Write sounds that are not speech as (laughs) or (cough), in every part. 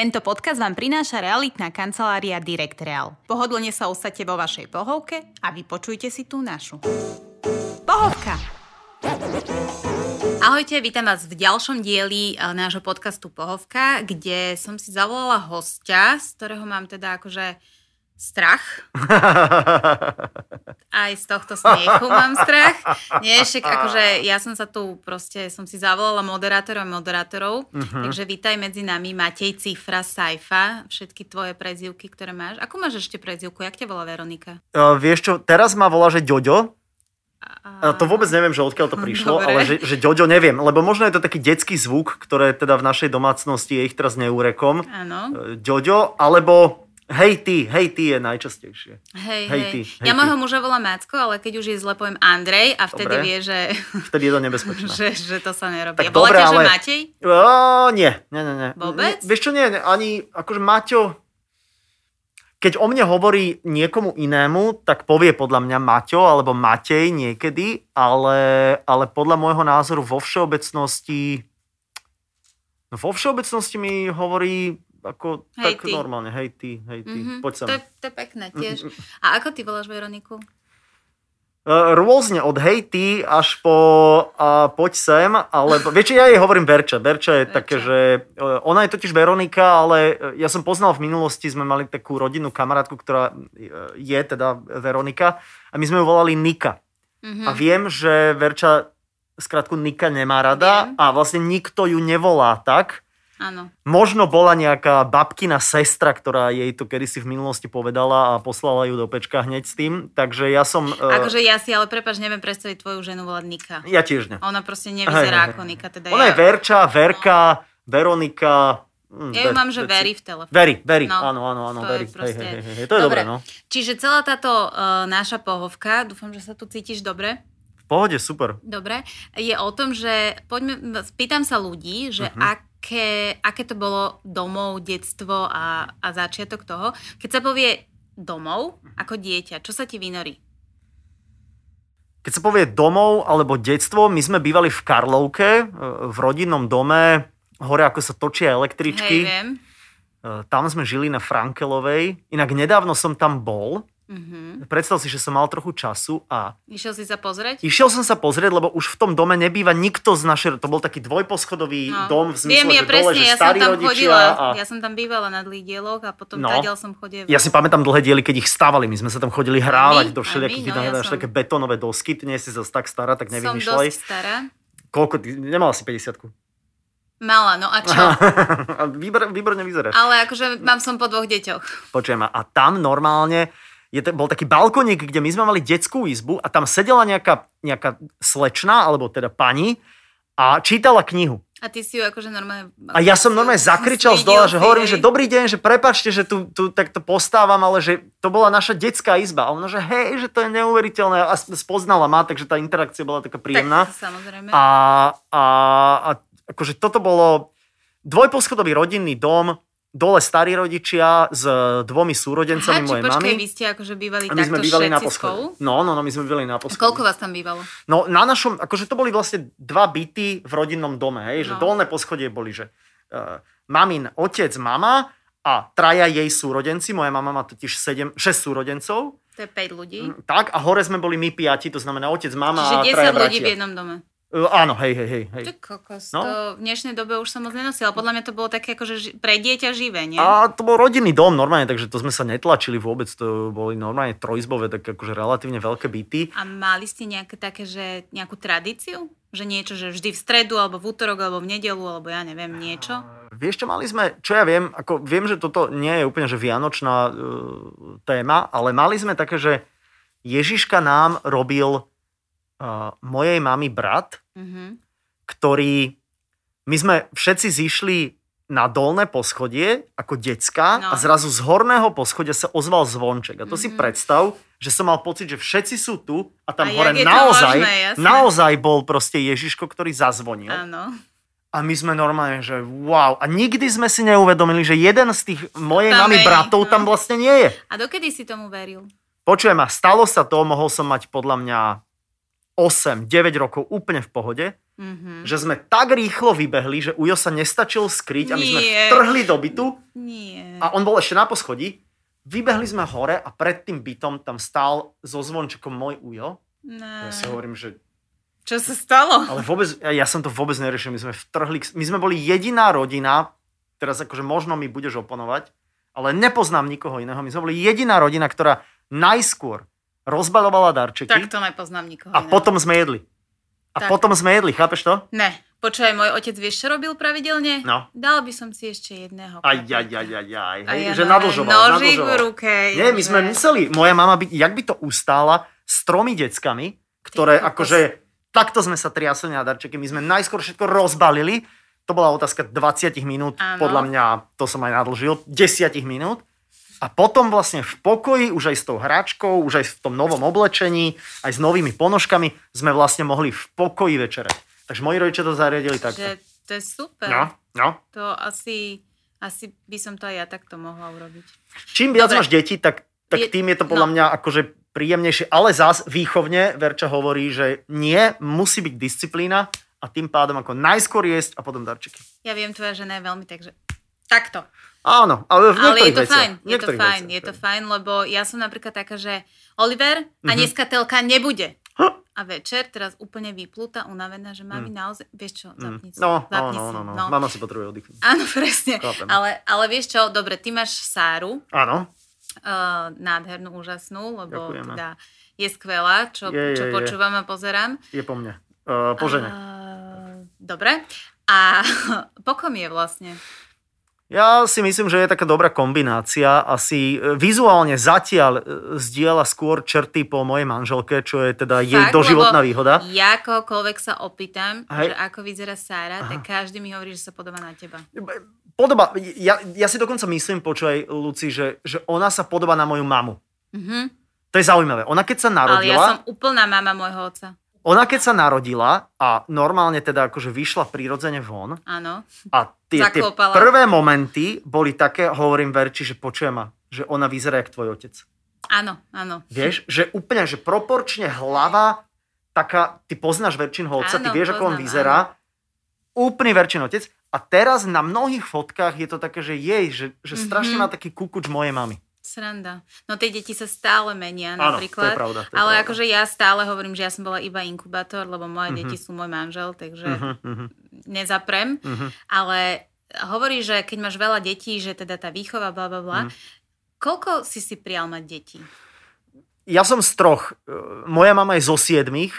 Tento podcast vám prináša realitná kancelária Direct Real. Pohodlne sa usadte vo vašej pohovke a vypočujte si tú našu. Pohovka! Ahojte, vítam vás v ďalšom dieli eh, nášho podcastu Pohovka, kde som si zavolala hostia, z ktorého mám teda akože strach. Aj z tohto smiechu mám strach. Nie, však akože ja som sa tu proste, som si zavolala moderátorov a moderátorov, uh-huh. takže vítaj medzi nami Matej Cifra Saifa, všetky tvoje prezivky, ktoré máš. Ako máš ešte prezivku? Jak ťa volá Veronika? Uh, vieš čo, teraz ma volá, že Ďoďo, a... To vôbec neviem, že odkiaľ to (laughs) prišlo, Dobre. ale že, že Ďoďo neviem, lebo možno je to taký detský zvuk, ktoré teda v našej domácnosti je ich teraz neúrekom. Áno. Ďoďo, alebo Hej ty, hej ty je najčastejšie. Hej, hej. Ty, hej ja môjho muža volám Macko, ale keď už je zle, poviem Andrej a vtedy Dobre. vie, že... Vtedy je to nebezpečné. (laughs) že, že to sa nerobí. Tak a dobre, ale... že Matej? O, nie, nie, nie. nie. Vôbec? Vieš čo, nie, ani, akože Maťo... Keď o mne hovorí niekomu inému, tak povie podľa mňa Maťo alebo Matej niekedy, ale, ale podľa môjho názoru vo všeobecnosti... No vo všeobecnosti mi hovorí ako hej tak ty. normálne, hej ty, hej ty, mm-hmm. poď sem. To, je, to je pekné tiež. A ako ty voláš Veroniku? Rôzne, od hej ty až po a poď sem, ale (laughs) vieš, ja jej hovorím Verča. Verča je Verča. také, že ona je totiž Veronika, ale ja som poznal v minulosti, sme mali takú rodinnú kamarátku, ktorá je teda Veronika a my sme ju volali Nika. Mm-hmm. A viem, že Verča skrátku Nika nemá rada viem. a vlastne nikto ju nevolá tak, Áno. Možno bola nejaká babkina sestra, ktorá jej to kedysi v minulosti povedala a poslala ju do pečka hneď s tým. Takže ja som... Uh... Akože ja si, ale prepač, neviem predstaviť tvoju ženu volať Nika. Ja tiež ne. Ona proste nevyzerá hej, ako Nika. Teda Ona ja... je Verča, Verka, no. Veronika, hm, ja ju mám, že Veri v telefóne. Veri, Veri, no, áno, áno, áno, Veri. Proste... Hej, hej, hej, to je dobre, no. Čiže celá táto uh, naša pohovka, dúfam, že sa tu cítiš dobre. V pohode, super. Dobre, je o tom, že poďme, pýtam sa ľudí, že uh-huh. ak aké, aké to bolo domov, detstvo a, a začiatok toho. Keď sa povie domov ako dieťa, čo sa ti vynorí? Keď sa povie domov alebo detstvo, my sme bývali v Karlovke, e, v rodinnom dome, hore ako sa točia električky. Hej, viem. E, tam sme žili na Frankelovej. Inak nedávno som tam bol Mm-hmm. Predstav si, že som mal trochu času a... Išiel si sa pozrieť? Išiel som sa pozrieť, lebo už v tom dome nebýva nikto z našej... To bol taký dvojposchodový no. dom v zmysle, Viem, ja že presne, dole, že ja som tam rodičia chodila, a... ja som tam bývala na dlhých dieloch a potom no. tadiaľ som chodila. Ja si pamätám dlhé diely, keď ich stávali. My sme sa tam chodili hrávať do všelijakých, no, ja som... také betónové dosky. Ty nie si zase tak stará, tak nevymýšľaj. Som dosť stará. Koľko? Nemala si 50 Mala, no a (laughs) čo? Výbor, výborne vyzeráš. Ale akože mám som po dvoch deťoch. Počujem, a tam normálne je, bol taký balkoník, kde my sme mali detskú izbu a tam sedela nejaká, nejaká slečna, alebo teda pani a čítala knihu. A ty si ju akože normálne... A ja som normálne zakričal z dola, že hovorím, že dobrý deň, že prepačte, že tu, tu takto postávam, ale že to bola naša detská izba. A ona, že hej, že to je neuveriteľné. A spoznala ma, takže tá interakcia bola taká príjemná. Tak, samozrejme. A, a, a akože toto bolo dvojposchodový rodinný dom, dole starí rodičia s dvomi súrodencami Aha, mojej počkej, mamy. vy ste akože bývali a my sme bývali na poschode. No, no, no, my sme bývali na poschode. Koľko vás tam bývalo? No, na našom, akože to boli vlastne dva byty v rodinnom dome, hej, no. že dolné poschodie boli, že uh, mamin otec, mama a traja jej súrodenci, moja mama má totiž 7, 6 súrodencov. To je 5 ľudí. Mm, tak, a hore sme boli my piati, to znamená otec, mama Čiže a traja 10 ľudí v jednom dome. Uh, áno, hej, hej, hej. hej. Kokos, no? to v dnešnej dobe už sa moc nenosila. Podľa mňa to bolo také akože pre dieťa živé, nie? A to bol rodinný dom normálne, takže to sme sa netlačili vôbec. To boli normálne trojizbové, tak akože relatívne veľké byty. A mali ste nejaké také, že nejakú tradíciu? Že niečo, že vždy v stredu, alebo v útorok, alebo v nedelu, alebo ja neviem, niečo? Vieš čo, mali sme, čo ja viem, ako viem, že toto nie je úplne že vianočná uh, téma, ale mali sme také, že Ježiška nám robil uh, mojej mamy brat, mm-hmm ktorý... My sme všetci zišli na dolné poschodie ako decka no. a zrazu z horného poschodia sa ozval zvonček. A to mm-hmm. si predstav, že som mal pocit, že všetci sú tu a tam a hore naozaj, možné, naozaj bol proste Ježiško, ktorý zazvonil. Áno. A my sme normálne, že wow. A nikdy sme si neuvedomili, že jeden z tých mojej mami bratov no. tam vlastne nie je. A dokedy si tomu veril? Počujem, a stalo sa to, mohol som mať podľa mňa 8, 9 rokov úplne v pohode, Mhm. že sme tak rýchlo vybehli, že Ujo sa nestačil skryť a my sme Nie. vtrhli do bytu Nie. a on bol ešte na poschodí. Vybehli sme hore a pred tým bytom tam stál so zvončekom môj Ujo. No. Ja si hovorím, že Čo sa stalo? ale vôbec, ja, ja som to vôbec neriešil, my sme vtrhli, my sme boli jediná rodina, teraz akože možno mi budeš oponovať, ale nepoznám nikoho iného, my sme boli jediná rodina, ktorá najskôr rozbalovala darčeky Tak to nepoznám nikoho a iného. potom sme jedli. A Tak. potom sme jedli, chápeš to? Ne. Počúvaj, môj otec vieš, čo robil pravidelne? No. Dal by som si ešte jedného. Aj, aj, aj, aj, aj, hej, že no, nadlžoval, Nožík v ruke. Nie, my sme museli, moja mama by, jak by to ustála s tromi deckami, ktoré Ty akože, takto sme sa triasli na darčeky, my sme najskôr všetko rozbalili, to bola otázka 20 minút, Áno. podľa mňa, to som aj nadlžil, 10 minút. A potom vlastne v pokoji, už aj s tou hračkou, už aj v tom novom oblečení, aj s novými ponožkami, sme vlastne mohli v pokoji večerať. Takže moji rodičia to zariadili takto. Že to je super. No, no. To asi, asi by som to aj ja takto mohla urobiť. Čím viac Dobre. máš deti, tak, tak tým je to podľa no. mňa akože príjemnejšie, ale zás výchovne Verča hovorí, že nie, musí byť disciplína a tým pádom ako najskôr jesť a potom darčeky. Ja viem, tvoja žena je veľmi takže takto. Áno, ale v Ale je to veciach. fajn, je to fajn, veciach, je to fajn, lebo ja som napríklad taká, že Oliver a Mhm. dneska telka nebude. A večer teraz úplne vyplúta, unavená, že mami naozaj, vieš čo, Mm. zapni si. No, no, zapni no, si, no, no, Mama si potrebuje oddychnúť. Áno, presne. Chápem. Ale, ale vieš čo, dobre, ty máš Sáru, Áno, uh, nádhernú, úžasnú, lebo Ďakujeme. teda je skvelá, čo, Je, je, čo je. počúvam a pozerám. je po mne. Uh, po žene. Uh, dobre. A (laughs) po kom je vlastne? Ja si myslím, že je taká dobrá kombinácia. Asi e, vizuálne zatiaľ e, zdieľa skôr črty po mojej manželke, čo je teda jej Fakt? doživotná Lebo výhoda. Ja kohokoľvek sa opýtam, Hej. že ako vyzerá Sára, Aha. tak každý mi hovorí, že sa podobá na teba. Podoba, ja, ja si dokonca myslím, počúvaj, Luci, že, že ona sa podobá na moju mamu. Mhm. To je zaujímavé. Ona keď sa Ale ja narodila, som úplná mama môjho otca. Ona keď sa narodila a normálne teda akože vyšla prirodzene von Áno. a tie, tie prvé momenty boli také, hovorím Verči, že počujem ma, že ona vyzerá jak tvoj otec. Áno, áno. Vieš, že úplne, že proporčne hlava taká, ty poznáš Verčinho otca, ty Áno, vieš, ako on poznám, vyzerá. Úplný Verčin otec. A teraz na mnohých fotkách je to také, že jej, že, že strašne Mhm. má taký kukuč mojej mamy. Sranda. No tie deti sa stále menia Áno, napríklad. to je pravda. To je ale pravda. akože ja stále hovorím, že ja som bola iba inkubátor, lebo moje Mhm. deti sú môj manžel, takže Uh-huh, uh-huh, nezaprem. uh-huh. Ale hovorí, že keď máš veľa detí, že teda tá výchova, bla, bla, bla. Mhm. Koľko si si prial mať detí? Ja som z troch. Moja mama je zo siedmých.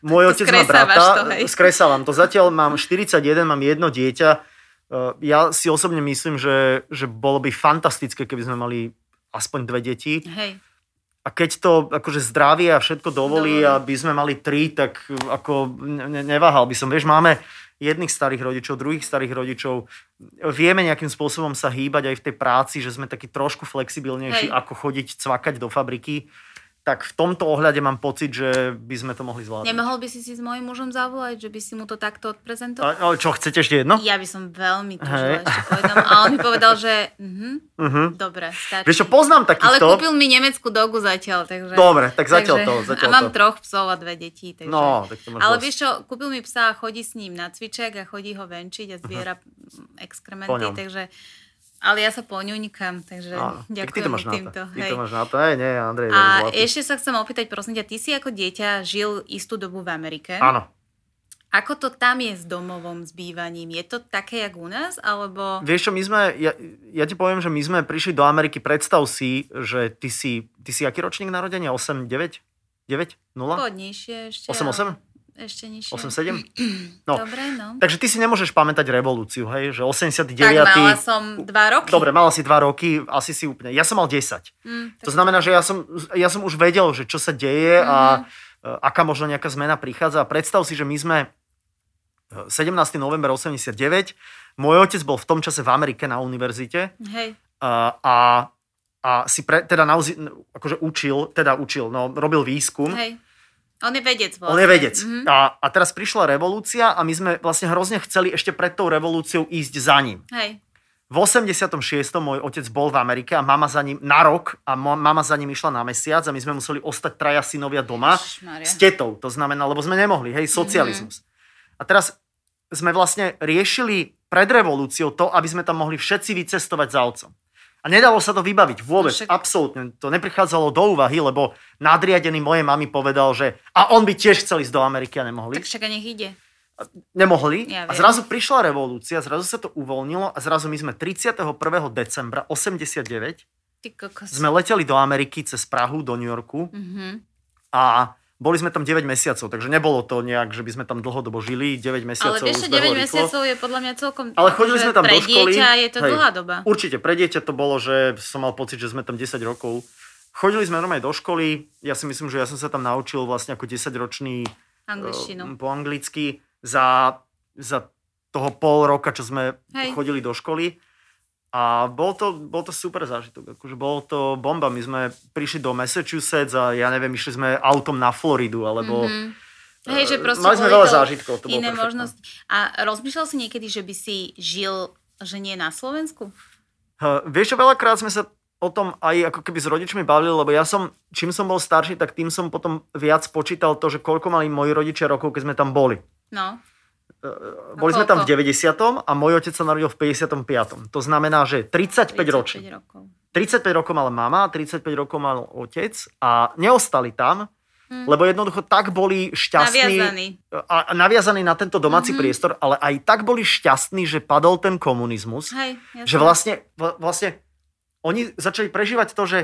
Môj otec má brata. to, hej. Skresávam to. Zatiaľ mám 41, mám jedno dieťa. Ja si osobne myslím, že, že bolo by fantastické, keby sme mali aspoň dve deti. Hej. A keď to akože zdravie a všetko dovolí, Dovolí. aby sme mali tri, tak ako ne- neváhal by som. Vieš, máme jedných starých rodičov, druhých starých rodičov. Vieme nejakým spôsobom sa hýbať aj v tej práci, že sme takí trošku flexibilnejší, Hej. ako chodiť cvakať do fabriky. Tak v tomto ohľade mám pocit, že by sme to mohli zvládnuť. Nemohol by si si s mojím mužom zavolať, že by si mu to takto odprezentoval? A, ale čo, chcete ešte jedno? Ja by som veľmi túžila ešte povedom. A on mi povedal, že mhm, Uh-huh. dobre, stačí. Vieš čo, poznám Ale takýchto. kúpil mi nemeckú dogu zatiaľ, takže... Dobre, tak zatiaľ takže, to, zatiaľ A mám to. troch psov a dve deti, takže... No, tak to máš Ale vieš čo, kúpil mi psa a chodí s ním na cviček a chodí ho venčiť a zbiera uh-huh. Po exkrementy, ňom. takže... Ale ja sa poňuňkam, takže Áno, tak ty ďakujem to máš na to. týmto. Ty to máš na to. Hej, nie, Andrej A ešte sa chcem opýtať, prosím ťa, ty si ako dieťa žil istú dobu v Amerike. Áno. Ako to tam je s domovom, s bývaním? Je to také, jak u nás, alebo... Vieš čo, my sme, ja, ja ti poviem, že my sme prišli do Ameriky, predstav si, že ty si, ty si aký ročník narodenia? 8, 9? 9? 0? Podnejšie ešte. 8, 8? Ešte nižšie. 8, 7? (clears throat) No. Dobre, no. Takže ty si nemôžeš pamätať revolúciu, hej? Že 89. Tak mala som dva roky. Dobre, mala si 2 roky, asi si úplne. Ja som mal 10. Mm, To znamená, že ja som, ja som už vedel, že čo sa deje Mhm. a e, aká možno nejaká zmena prichádza. A predstav si, že my sme e, 17. november 89. Môj otec bol v tom čase v Amerike na univerzite Hej, a, a, a si pre, teda naozaj, akože učil, teda učil, no robil výskum. hej. On je vedec vlastne. On je vedec. Mhm. A, a teraz prišla revolúcia a my sme vlastne hrozne chceli ešte pred tou revolúciou ísť za ním. Hej. v 86. môj otec bol v Amerike a mama za ním na rok a mama za ním išla na mesiac a my sme museli ostať traja synovia doma Ježišmaria. s tetou. To znamená, lebo sme nemohli, hej, socializmus. A teraz sme vlastne riešili pred revolúciou to, aby sme tam mohli všetci vycestovať za otcom. A nedalo sa to vybaviť vôbec, No však- absolútne. To neprichádzalo do úvahy, lebo nadriadený mojej mami povedal, že a on by tiež chcel ísť do Ameriky a nemohli. Tak však nech ide. Nemohli. Ja a zrazu prišla revolúcia, zrazu sa to uvoľnilo a zrazu my sme 31. decembra 89 Ty kokos. sme leteli do Ameriky cez Prahu do New Yorku Mhm. a boli sme tam 9 mesiacov, takže nebolo to nejak, že by sme tam dlhodobo žili, 9 Ale mesiacov vieš, že zbehlo 9 rýchlo. mesiacov je podľa mňa celkom... Ale chodili že sme tam pre do školy. dieťa je to Hej. dlhá doba. Určite, pre dieťa to bolo, že som mal pocit, že sme tam 10 rokov. Chodili sme normálne do školy, ja si myslím, že ja som sa tam naučil vlastne ako 10-ročný Angličtinu. eh, po anglicky za, za toho pol roka, čo sme Hej. chodili do školy. A bol to, bol to super zážitok. Akože bolo to bomba. My sme prišli do Massachusetts a ja neviem, išli sme autom na Floridu, alebo... Mhm. Hej, že eh, proste Mali sme veľa zážitkov. To iné možnosti. A rozmýšľal si niekedy, že by si žil, že nie na Slovensku? Uh, vieš čo, veľakrát sme sa o tom aj ako keby s rodičmi bavili, lebo ja som, čím som bol starší, tak tým som potom viac počítal to, že koľko mali moji rodičia rokov, keď sme tam boli. No. Uh, boli sme tam v 90. a môj otec sa narodil v 55. To znamená, že 35 ročný. 35 rokov. 35 rokov mala mama, 35 rokov mal otec a neostali tam, Hm. lebo jednoducho tak boli šťastní Naviazaný. a a naviazaní na tento domáci Mhm. priestor, ale aj tak boli šťastní, že padol ten komunizmus, Hej, že vlastne, vla- vlastne oni začali prežívať to, že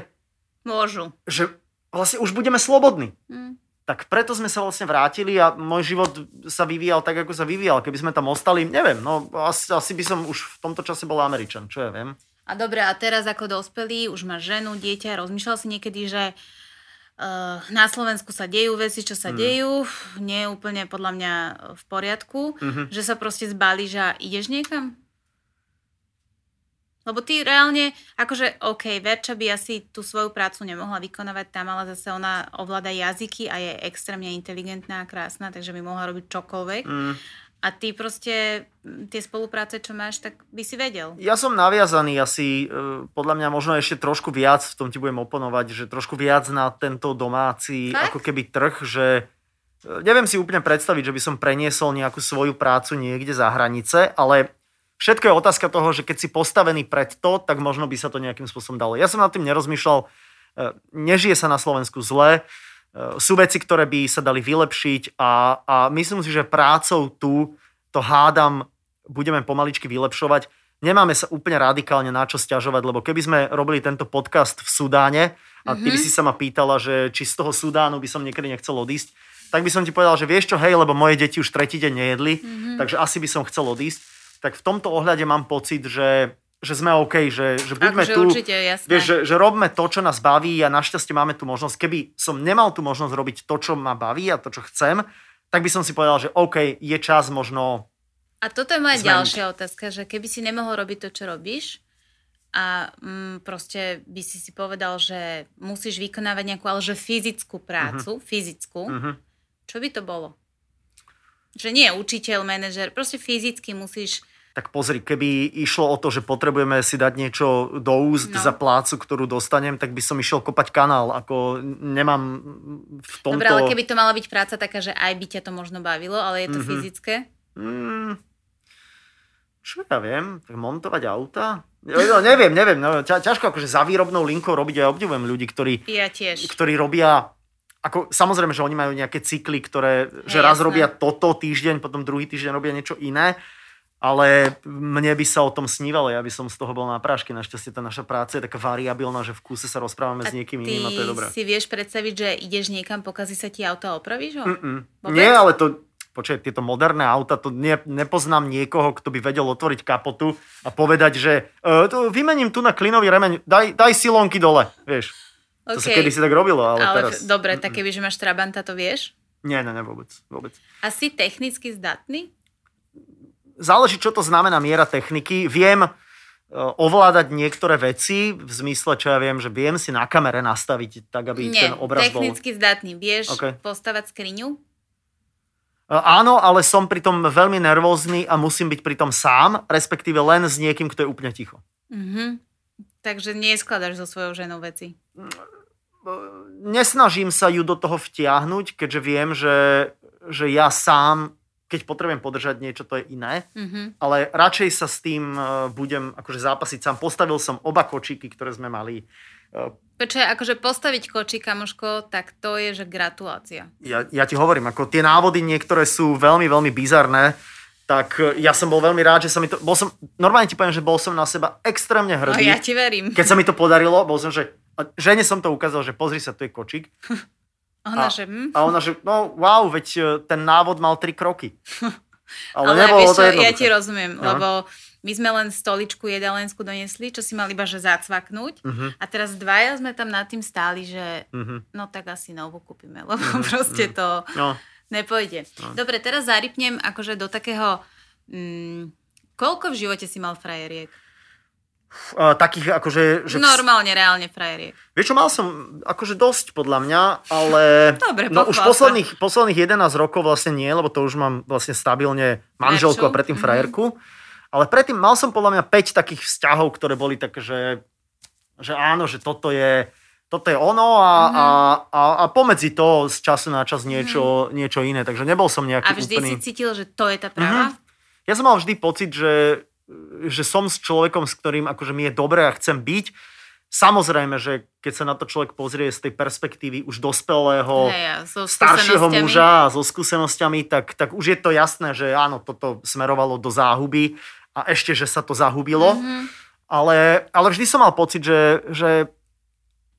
Môžu. že vlastne už budeme slobodní. Hm. Tak preto sme sa vlastne vrátili a môj život sa vyvíjal tak, ako sa vyvíjal. Keby sme tam ostali, neviem, no asi, asi by som už v tomto čase bol Američan, čo ja viem. A dobre, a teraz ako dospelý, už máš ženu, dieťa, rozmýšľal si niekedy, že uh, na Slovensku sa dejú veci, čo sa Mm. dejú, nie je úplne podľa mňa v poriadku, Mhm. že sa proste zbalíš a ideš niekam? Lebo ty reálne, akože OK, Verča by asi tú svoju prácu nemohla vykonávať tam, ale zase ona ovláda jazyky a je extrémne inteligentná a krásna, takže by mohla robiť čokoľvek. Mm. A ty proste tie spolupráce, čo máš, tak by si vedel. Ja som naviazaný asi, e, podľa mňa možno ešte trošku viac, v tom ti budem oponovať, že trošku viac na tento domáci Fakt? ako keby trh, že e, neviem si úplne predstaviť, že by som preniesol nejakú svoju prácu niekde za hranice, ale všetko je otázka toho, že keď si postavený pred to, tak možno by sa to nejakým spôsobom dalo. Ja som nad tým nerozmýšľal, e, nežije sa na Slovensku zle, E, sú veci, ktoré by sa dali vylepšiť a, a myslím si, že prácou tu to hádam budeme pomaličky vylepšovať. Nemáme sa úplne radikálne na čo stiažovať, lebo keby sme robili tento podcast v Sudáne a ty by si sa ma pýtala, že či z toho Sudánu by som niekedy nechcel odísť, tak by som ti povedal, že vieš čo, hej, lebo moje deti už tretí deň nejedli, takže asi by som chcel odísť. Tak v tomto ohľade mám pocit, že, že sme OK, že, že buďme Akože tu. určite, jasné. Vieš, že, že robme to, čo nás baví a našťastie máme tu možnosť. Keby som nemal tú možnosť robiť to, čo ma baví a to, čo chcem, tak by som si povedal, že OK, je čas možno... A toto je moja zmeniť. ďalšia otázka, že keby si nemohol robiť to, čo robíš a mm, proste by si si povedal, že musíš vykonávať nejakú, ale že fyzickú prácu, fyzickú, Mhm. čo by to bolo? Že nie učiteľ, manažer, proste fyzicky musíš... Tak pozri, keby išlo o to, že potrebujeme si dať niečo do úst No. za plácu, ktorú dostanem, tak by som išiel kopať kanál. Ako nemám v tomto... Dobre, ale keby to mala byť práca taká, že aj by ťa to možno bavilo, ale je to Mhm. fyzické. Mm, čo ja viem, tak montovať auta? No, neviem, neviem, no, ťa, ťažko akože za výrobnou linkou robiť, ja obdivujem ľudí, ktorí, Ja tiež. ktorí robia, ako, samozrejme, že oni majú nejaké cykly, ktoré, že Hej, raz jasné. robia toto týždeň, potom druhý týždeň robia niečo iné, ale mne by sa o tom snívalo, ja by som z toho bol na prášky, našťastie tá naša práca je taká variabilná, že v kúse sa rozprávame s niekým iným a to je dobré. si vieš predstaviť, že ideš niekam, pokazí sa ti auto a opravíš ho? Nie, ale to, počkaj, tieto moderné auta, to ne, nepoznám niekoho, kto by vedel otvoriť kapotu a povedať, že uh, to vymením tu na klinový remeň, daj, daj silonky dole, vieš. To sa kedy si tak robilo, ale, Ale teraz... dobre, tak keby, že máš Trabanta, to vieš? Nie, nie, nie, vôbec, vôbec. A si technicky zdatný? Záleží, čo to znamená miera techniky. Viem uh, ovládať niektoré veci, v zmysle, čo ja viem, že viem si na kamere nastaviť tak, aby Nie, ten obraz bol... technicky zdatný. Vieš OK. postavať skriňu? áno, ale som pritom veľmi nervózny a musím byť pritom sám, respektíve len s niekým, kto je úplne ticho. Mhm. Takže neskladaš so svojou ženou veci. Nesnažím sa ju do toho vtiahnuť, keďže viem, že, že ja sám, keď potrebujem podržať niečo, to je iné. Mhm. Ale radšej sa s tým e, budem akože zápasiť sám. Postavil som oba kočíky, ktoré sme mali. E, Počkaj, akože postaviť kočí, kamoško, tak to je, že gratulácia. Ja, ja ti hovorím, ako tie návody niektoré sú veľmi, veľmi bizarné, tak e, ja som bol veľmi rád, že sa mi to... Bol som, normálne ti poviem, že bol som na seba extrémne No hrdý. ja ti verím. Keď sa mi to podarilo, bol som, že... a Žene som to ukázal, že pozri sa, tu je kočík. (laughs) Ona, a- že... Hm? A ona, že no wow, veď e, ten návod mal tri kroky. (laughs) Ale, Ale nebolo vieš to jednoduché. ja ti rozumiem, No. lebo my sme len stoličku jedalenskú donesli, čo si mal iba že zacvaknúť. Mhm, A teraz dvaja sme tam nad tým stáli, že mhm. no tak asi novú kúpime, lebo (laughs) proste to No, nepôjde. No. Dobre, teraz zarypnem akože do takého... Mm, koľko v živote si mal frajeriek? Uh, takých akože... Že Normálne, reálne frajeriek. Vieš čo, mal som akože dosť podľa mňa, ale... (laughs) Dobre, no už posledných, posledných 11 rokov vlastne nie, lebo to už mám vlastne stabilne manželku a predtým Mhm. frajerku. Ale predtým mal som podľa mňa 5 takých vzťahov, ktoré boli také, že, že áno, že toto je, toto je ono a, Mhm. a, a, a pomedzi to z času na čas niečo, niečo iné. Takže nebol som nejaký A vždy úplný... si cítil, že to je tá práva? Ja som mal vždy pocit, že, že som s človekom, s ktorým akože mi je dobré a chcem byť. Samozrejme, že keď sa na to človek pozrie z tej perspektívy už dospelého, Hej, a so staršieho muža a so skúsenosťami, tak, tak už je to jasné, že áno, toto smerovalo do záhuby a ešte, že sa to zahubilo. Mhm. Ale, ale vždy som mal pocit, že, že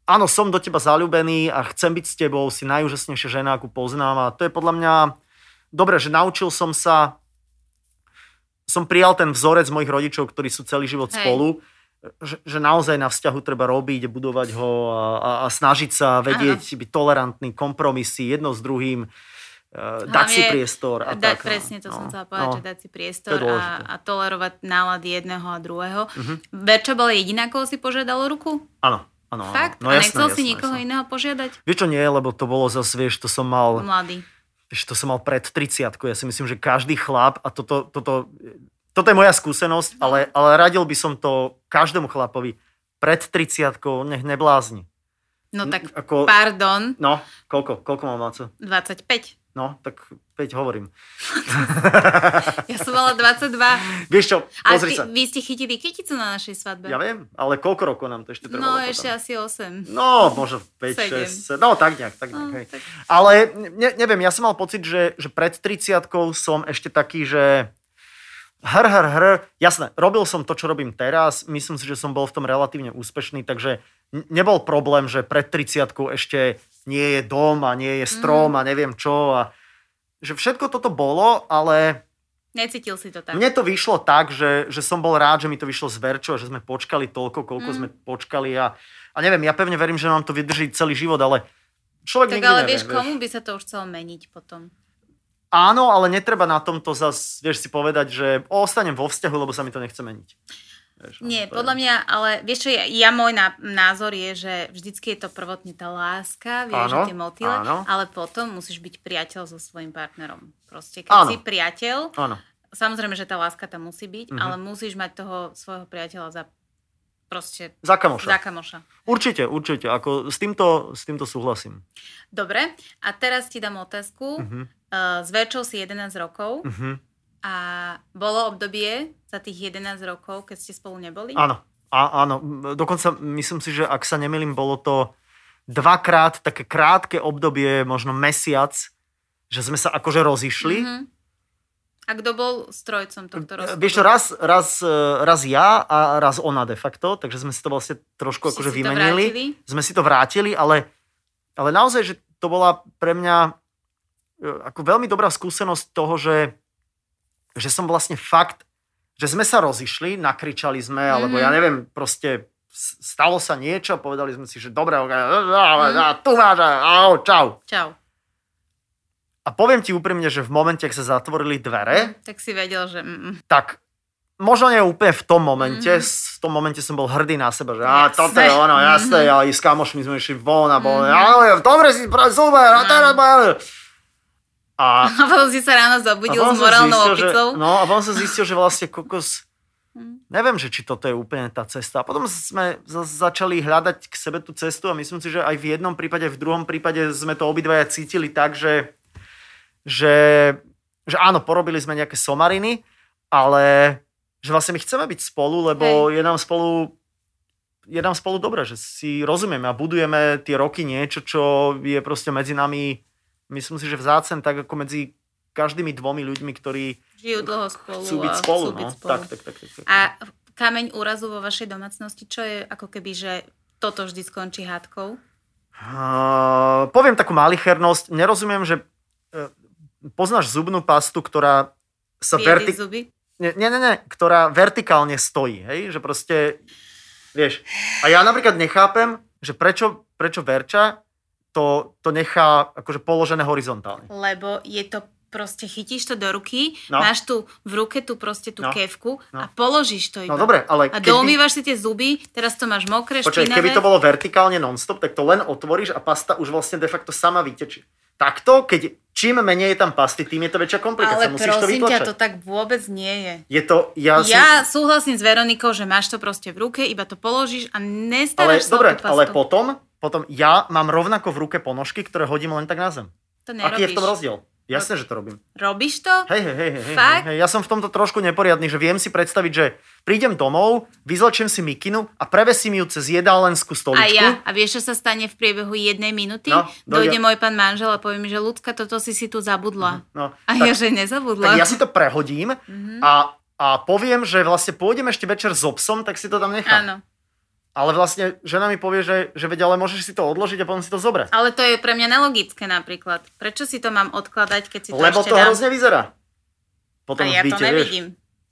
áno, som do teba zalúbený a chcem byť s tebou, si najúžasnejšia žena, akú poznám a to je podľa mňa dobre, že naučil som sa som prijal ten vzorec mojich rodičov, ktorí sú celý život Hej. spolu, že, že naozaj na vzťahu treba robiť, budovať ho a, a, a snažiť sa vedieť, byť tolerantný, kompromisy jedno s druhým, uh, dať si priestor. A dať, tak, no. presne to no, som chcela povedať, no. že dať si To priestor a, a tolerovať nálady jedného a druhého. Mhm. Verča bola jediná, koho si požiadalo ruku? Áno, áno. Fakt? No, a jasné, nechcel si jasné, nikoho jasné. iného požiadať? Vieš čo nie, lebo to bolo zase, vieš, to som mal, Mladý. Vieš, to som mal pred 30 Ja si myslím, že každý chlap, a toto, toto, toto je moja skúsenosť, ale, ale radil by som to každému chlapovi pred 30 nech neblázni. No tak, Ako, pardon, no, koľko, koľko mám Maco? 25. No, tak 5 hovorím. (laughs) Ja som mala 22. Vieš čo, A pozri ty, sa. vy ste chytili kyticu na našej svadbe. Ja viem, ale koľko rokov nám to ešte trvalo? no, potom? ešte asi 8. No, možno 5, Sedem. 6, no tak nejak, tak nejak, No, hej. tak- Ale ne, neviem, ja som mal pocit, že, že pred 30 som ešte taký, že hr, hr, hr, jasné, robil som to, čo robím teraz, myslím si, že som bol v tom relatívne úspešný, takže nebol problém, že pred 30 ešte nie je dom a nie je strom Mhm. a neviem čo a že všetko toto bolo, ale Necítil si to tak. mne to vyšlo tak, že, že som bol rád, že mi to vyšlo z Verčo, že sme počkali toľko, koľko Mm. sme počkali a, a neviem, ja pevne verím, že nám to vydrží celý život, ale človek Tak nikdy ale nevie, vieš, komu by sa to už chcelo meniť potom? Áno, ale netreba na tomto zas, vieš si povedať, že ostanem vo vzťahu, lebo sa mi to nechce meniť. Vieš, Nie, to je- podľa mňa, ale vieš čo, ja, ja môj ná, názor je, že vždycky je to prvotne tá láska, vieš, Áno, že tie motýle, áno. ale potom musíš byť priateľ so svojím partnerom. Proste, keď Áno. si priateľ, Áno, samozrejme, že tá láska tam musí byť, Mhm. ale musíš mať toho svojho priateľa za proste za kamoša. za kamoša. Určite, určite, ako s týmto, s týmto súhlasím. Dobre, a teraz ti dám otázku. Mhm, Uh, s Verčou si 11 rokov mhm. A bolo obdobie za tých 11 rokov, keď ste spolu neboli? Áno, a, áno, dokonca myslím si, že ak sa nemýlim, bolo to dvakrát také krátke obdobie, možno mesiac, že sme sa akože rozišli. Mhm. A kto bol strojcom tohto rozchodu? Vieš čo, raz, raz, raz ja a raz ona de facto, takže sme si to vlastne trošku Ste akože si to vymenili. vrátili? Sme si to vrátili, ale, ale naozaj, že to bola pre mňa e, ako veľmi dobrá skúsenosť toho, že, že som vlastne fakt, že sme sa rozišli, nakričali sme, alebo Mhm. ja neviem, proste stalo sa niečo, povedali sme si, že dobre, a tu máš, a čau. Čau. A poviem ti úprimne, že v momente, ak sa zatvorili dvere, Tak si vedel, že... Mm, tak možno nie úplne v tom momente, Mhm. v tom momente som bol hrdý na seba, že Jasné. toto je ono, jasné, Mhm. a i s kamošmi sme išli von a bol, Mhm. je, dobre si, super, a teraz. A, (laughs) A potom si sa ráno zobudil s morálnou zistil, že, opicou. no a potom som zistil, že vlastne kokos, Hm. neviem, že či toto je úplne tá cesta. A potom sme za- začali hľadať k sebe tú cestu a myslím si, že aj v jednom prípade, v druhom prípade sme to obidvaja cítili tak, že, že, že áno, porobili sme nejaké somariny, ale že vlastne my chceme byť spolu, lebo je nám spolu je nám spolu dobré, že si rozumieme a budujeme tie roky niečo, čo je proste medzi nami, myslím si, že vzácen, tak ako medzi každými dvomi ľuďmi, ktorí Žijú dlho spolu chcú byť spolu. chcú byť no. spolu. Tak, tak, tak, tak, tak. A kameň úrazu vo vašej domácnosti, čo je ako keby, že toto vždy skončí hádkou? Uh, poviem takú malichernosť. Nerozumiem, že uh, poznáš zubnú pastu, ktorá sa vertik... zuby? Nie, nie, nie, nie, ktorá vertikálne stojí, hej? Že proste, vieš. A ja napríklad nechápem, že prečo, prečo Verča to, to nechá akože položené horizontálne. Lebo je to proste chytíš to do ruky, No. máš tu v ruke tu proste tú No. kevku No. a položíš to iba. No dobre, ale A keď by- doumývaš si tie zuby, teraz to máš mokré, Počkaj, špinavé. keby to bolo vertikálne non-stop, tak to len otvoríš a pasta už vlastne de facto sama vytečie. Takto, keď čím menej je tam pasty, tým je to väčšia komplikácia. Ale Musíš to prosím ťa, vytlačať. to tak vôbec nie je. Je to, ja, si- Ja súhlasím s Veronikou, že máš to proste v ruke, iba to položíš a ale nestaráš sa dobre, ale potom, potom ja mám rovnako v ruke ponožky, ktoré hodím len tak na zem. To Aký je v tom nerobíš. rozdiel? Jasné, že to robím. Robíš to? Hej, hej, hej, hej, hej, ja som v tomto trošku neporiadny, že viem si predstaviť, že prídem domov, vyzlečiem si mikinu a prevesím ju cez jedálenskú stoličku. A ja. A vieš, čo sa stane v priebehu jednej minúty? No, Dojde dojde- môj pán manžel a povie mi, že ľudská, toto si si tu zabudla. No, A tak, ja, že nezabudla. tak ja si to prehodím Mhm. a, a poviem, že vlastne pôjdem ešte večer s obsom, tak si to tam nechám. Áno. Ale vlastne žena mi povie, že, že veď, ale môžeš si to odložiť a potom si to zobrať. Ale to je pre mňa nelogické napríklad. Prečo si to mám odkladať, keď si to Lebo ešte to dám? hrozne vyzerá. Potom A v ja to byte, vieš. nevidím.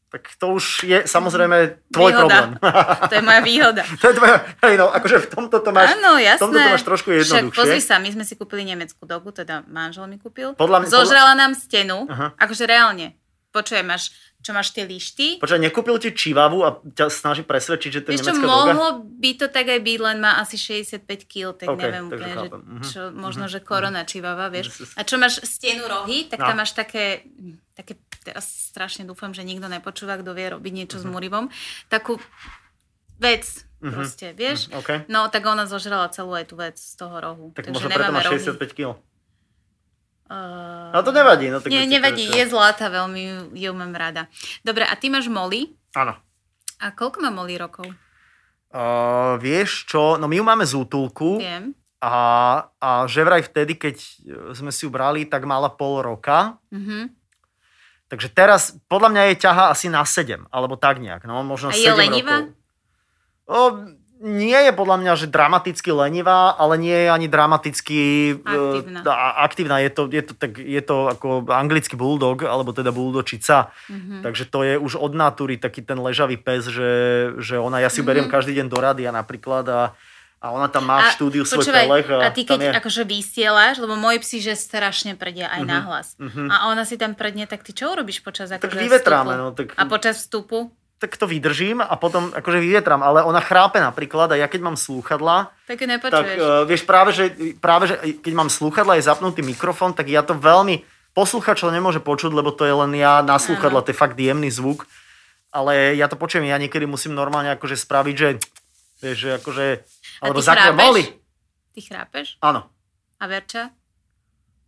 Tak to už je samozrejme tvoj Výhoda. problém. (laughs) To je moja výhoda. (laughs) to je tvoja, hej, no, akože v tomto to máš, Áno, v jasné. tomto to máš trošku Však jednoduchšie. pozri sa, my sme si kúpili nemeckú dobu, teda manžel mi kúpil. Podľa mňa- Zožrala nám stenu, Aha. akože reálne. Počujem, máš, čo máš tie lišty. Počkaj, nekúpil ti čivavu a ťa snaží presvedčiť, že to je nemecká mohlo by to tak aj byť, len má asi 65 kg, tak OK, neviem úplne, že. Mhm. čo, možno, že korona čivava, vieš. Mhm. A čo máš stenu rohy, tak No. tam máš také, také, teraz strašne dúfam, že nikto nepočúva, kto vie robiť niečo s Mhm. Murivom, takú vec Mhm. proste, vieš. OK. No, tak ona zožrala celú aj tú vec z toho rohu. Tak Takže možno preto rohy. 65 kg. Uh, No to nevadí. No, tak to nevadí, je zlatá, veľmi ju, ju mám rada. Dobre, a ty máš Molly. Áno. A koľko má Molly rokov? Uh, vieš čo, no my ju máme z útulku Viem. a, a že vraj vtedy, keď sme si ju brali, tak mala pol roka. Mhm. Takže teraz podľa mňa je ťaha asi na 7, alebo tak nejak. No, možno A je 7 lenivá? rokov. O, nie je podľa mňa, že dramaticky lenivá, ale nie je ani dramaticky e, Aktívna. a- aktívna. Je to, je, to, tak, je to ako anglický bulldog, alebo teda buldočica. Mhm. Takže to je už od natúry taký ten ležavý pes, že, že ona, ja si ju beriem Mhm. každý deň do rady a napríklad a, a ona tam má v štúdiu svoj pelech. A, a ty keď je. akože vysielaš, lebo moji psi, že strašne predia aj Mhm. nahlas. Mhm. A ona si tam predne, tak ty čo urobíš počas Tak akože vyvetráme, vstupu? no, tak- A počas vstupu? Tak to vydržím a potom akože vyvetram, ale ona chrápe napríklad a ja keď mám slúchadlá, Tak tak uh, vieš práve že, práve, že keď mám slúchadlá, je zapnutý mikrofón, tak ja to veľmi, posluchač to nemôže počuť, lebo to je len ja na slúchadla, to je fakt jemný zvuk, ale ja to počujem, ja niekedy musím normálne akože spraviť, že vieš, že akože, alebo? Molly. Ty chrápeš? Áno. A Verča?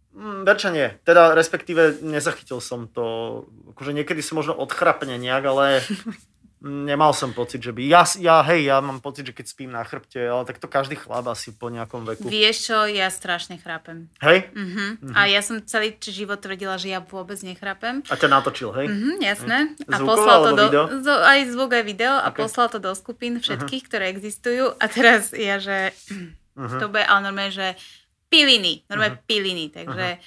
Mm, Verča nie. Teda respektíve nezachytil som to. Akože niekedy si možno odchrapne nejak, ale (laughs) nemal som pocit, že by... Ja, ja, hej, ja mám pocit, že keď spím na chrbte, ale tak to každý chlap asi po nejakom veku. Vieš čo, ja strašne chrápem. Hej? Mhm. A ja som celý život tvrdila, že ja vôbec nechrápem. A ťa natočil, hej? Mhm, jasné. A Zvukovo poslal to do, video? aj zvuk, aj video a Ok. poslal to do skupín všetkých, ktoré existujú. A teraz ja, že Mhm. to bude, ale normálne, že piliny, normálne piliny, takže,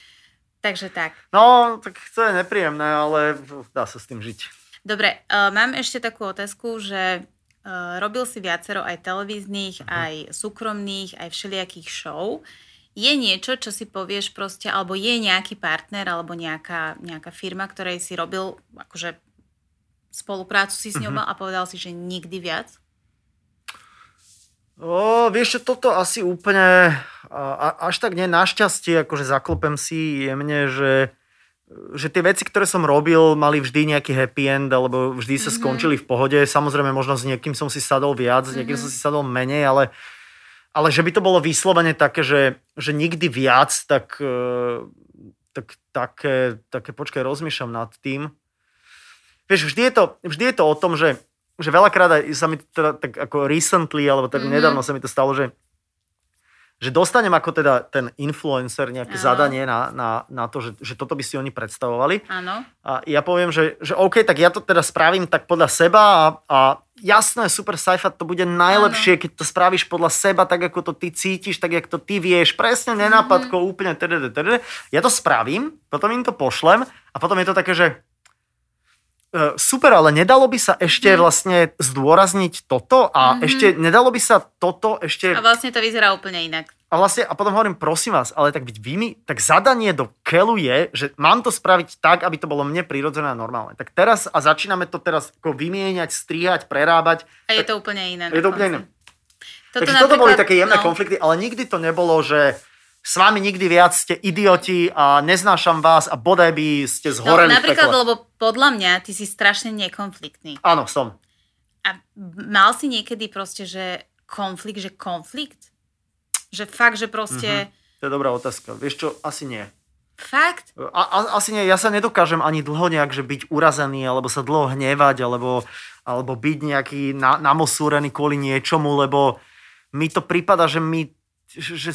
takže tak. No, tak to je nepríjemné, ale dá sa s tým žiť. Dobre, uh, mám ešte takú otázku, že uh, robil si viacero aj televíznych, aj súkromných, aj všelijakých show. Je niečo, čo si povieš proste, alebo je nejaký partner, alebo nejaká, nejaká firma, ktorej si robil akože spoluprácu si s ňou mal a povedal si, že nikdy viac? O, vieš čo, toto asi úplne a, až tak nie. Našťastie, akože zaklopem si jemne, že že tie veci, ktoré som robil, mali vždy nejaký happy end, alebo vždy sa Mhm. skončili v pohode. Samozrejme, možno s niekým som si sadol viac, s niekým Mhm. som si sadol menej, ale, ale že by to bolo vyslovene také, že, že nikdy viac, tak, eh, tak také, také, počkaj, rozmýšľam nad tým. Vieš, vždy je to, vždy je to o tom, že, že veľakrát aj sa mi teda tak ako recently, alebo tak Mhm. nedávno sa mi to stalo, že že dostanem ako teda ten influencer nejaké Áno. zadanie na, na, na to, že, že toto by si oni predstavovali. Áno. A ja poviem, že, že OK, tak ja to teda spravím tak podľa seba a, a jasné, super sci to bude najlepšie, keď to spravíš podľa seba, tak ako to ty cítiš, tak ako to ty vieš, presne nenápadko, mm-hmm. úplne tdd, tdd. Ja to spravím, potom im to pošlem a potom je to také, že super, ale nedalo by sa ešte Mhm. vlastne zdôrazniť toto a Mhm. ešte nedalo by sa toto ešte A vlastne to vyzerá úplne inak. a vlastne, a potom hovorím, prosím vás, ale tak byť vy mi, tak zadanie do keľu je, že mám to spraviť tak, aby to bolo mne prirodzené a normálne. Tak teraz, a začíname to teraz ako vymieňať, strihať, prerábať. A je tak, to úplne iné. je to úplne iné. Toto Takže toto boli také jemné no. konflikty, ale nikdy to nebolo, že s vami nikdy viac ste idioti a neznášam vás a bodaj by ste No, zhoreli v napríklad, lebo podľa mňa ty si strašne nekonfliktný. Áno, som. A mal si niekedy proste, že konflikt, že konflikt? Že fakt, že proste... To je dobrá otázka. Vieš čo, asi nie. Fakt? A, a, asi nie, ja sa nedokážem ani dlho nejak, že byť urazený, alebo sa dlho hnevať, alebo, alebo byť nejaký na, namosúrený kvôli niečomu, lebo mi to prípada, že mi že, že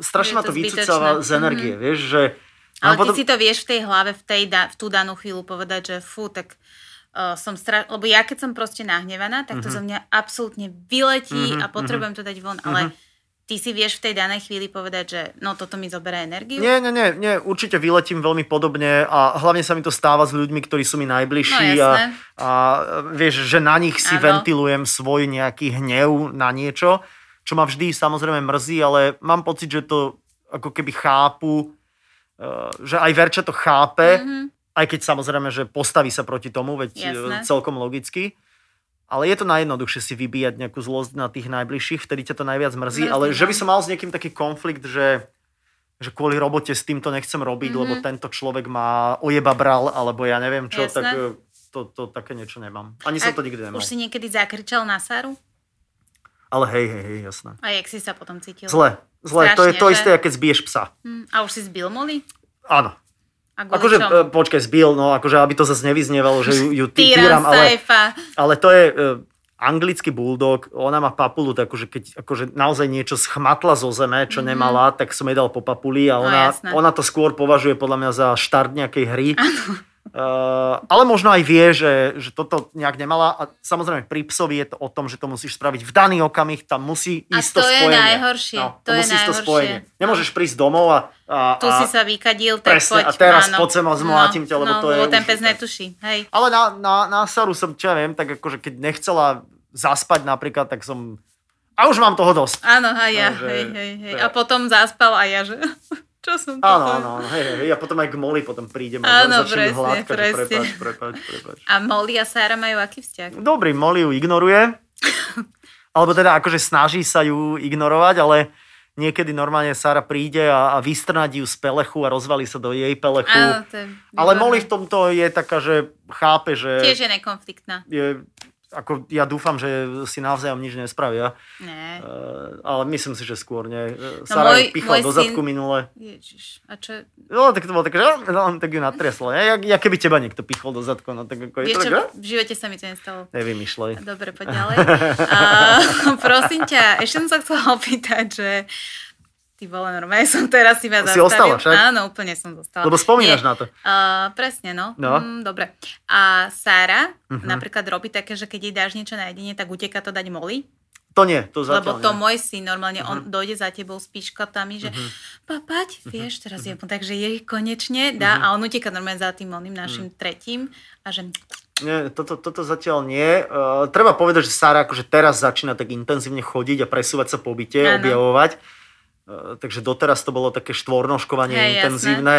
strašne ma to to vycúcava z energie, vieš, že... Ale mám ty si to vieš v tej hlave, v, tej da, v tú danú chvíľu povedať, že fú, tak uh, som stra... Lebo ja keď som proste nahnevaná, tak to Mhm. zo mňa absolútne vyletí Mhm, a potrebujem to dať von. Ale ty si vieš v tej danej chvíli povedať, že no toto mi zoberá energiu. Nie, nie, nie, nie, určite vyletím veľmi podobne a hlavne sa mi to stáva s ľuďmi, ktorí sú mi najbližší No, a, jasné. a vieš, že na nich si Áno. ventilujem svoj nejaký hnev na niečo, čo ma vždy samozrejme mrzí, ale mám pocit, že to ako keby chápu, eh, že aj Verča to chápe, Mhm. aj keď samozrejme, že postaví sa proti tomu, veď eh, Jasné. celkom logicky. Ale je to najjednoduchšie si vybíjať nejakú zlosť na tých najbližších, vtedy ťa to najviac mrzí. Mrzí, ale že by som mal s niekým taký konflikt, že, že kvôli robote s týmto nechcem robiť, Mhm. lebo tento človek má ojeba bral, alebo ja neviem čo, Jasné. tak eh, to, to také niečo nemám. Ani som to nikdy nemal. Už si niekedy zakričal na Saru? Ale hej, hej, hej, jasné. A jak si sa potom cítil? Zle, zle. to je Strašne, to že? isté, keď zbiješ psa. Hm, A už si zbil Molly? Áno. A Akože, e, počkaj, zbil, no akože, aby to zase nevyznievalo, že ju, ju Tyran týram, ale, ale to je e, anglický bulldog, ona má papulu, tak akože keď akože naozaj niečo schmatla zo zeme, čo Mhm. nemala, tak som jej dal po papuli a No, ona, jasné. ona to skôr považuje podľa mňa za štart nejakej hry. Uh, ale možno aj vie, že, že toto nejak nemala a samozrejme pri psovi je to o tom, že to musíš spraviť v daný okamih, tam musí A ísť to to je spojenie. najhoršie, No, to je musí ísť to najhoršie. spojenie. Nemôžeš prísť domov a, a, Tu a si sa vykadil, tak presne, poď. a teraz áno. poď sem a zmlátim ťa, lebo no, to je lebo ten pes netuší. Hej. ale na, na, na Saru som, čo ja viem, tak akože keď nechcela zaspať napríklad, tak som... A už mám toho dosť. Áno, a ja, Takže- hej, hej, hej. to je- A potom zaspal a ja, že čo som to Áno, áno, áno, hej, hej, a potom aj k Moli potom prídem a Áno, začnem presne, hladkať, presne. prepáč, prepáč, prepáč. A Molly a Sara majú aký vzťah? Dobrý, Molly ju ignoruje, (laughs) alebo teda akože snaží sa ju ignorovať, ale niekedy normálne Sara príde a, a vystrnadí ju z pelechu a rozvalí sa do jej pelechu. Áno, to je ale. Molly v tomto je taká, že chápe, že... Tiež je nekonfliktná. je, ako ja dúfam, že si navzájom nič nespravia. Ne. Uh, ale myslím si, že skôr nie. Uh, No Sara môj- môj do syn- zadku minule. Ježiš, a čo? No, tak to bolo také, že no, tak ju natriaslo. Ne? Jak, jak keby teba niekto pichol do zadku. No, tak ako Vieš čo, tak, v živote sa mi to nestalo. Nevymýšľaj. Dobre, poď ďalej. A, (laughs) prosím ťa, ešte som sa chcela opýtať, že ty vole, normálne som teraz si ma Si ostala však? Áno, úplne som zostala. Lebo spomínaš Nie. na to. Uh, presne, no. No. Mm, dobre. A Sára Mhm. napríklad robí také, že keď jej dáš niečo na jedenie, tak uteká to dať Molly. To nie, to Lebo zatiaľ to nie. môj syn normálne, on Mhm. dojde za tebou s píškotami, že Mhm. papať, vieš, teraz je takže jej konečne dá Mhm. a on uteká normálne za tým oným našim tretím a že Nie, toto, toto zatiaľ nie. Uh, treba povedať, že Sara akože teraz začína tak intenzívne chodiť a presúvať sa po byte, Áno. objavovať. Uh, takže doteraz to bolo také štvornožkovanie Hej, jasné. intenzívne.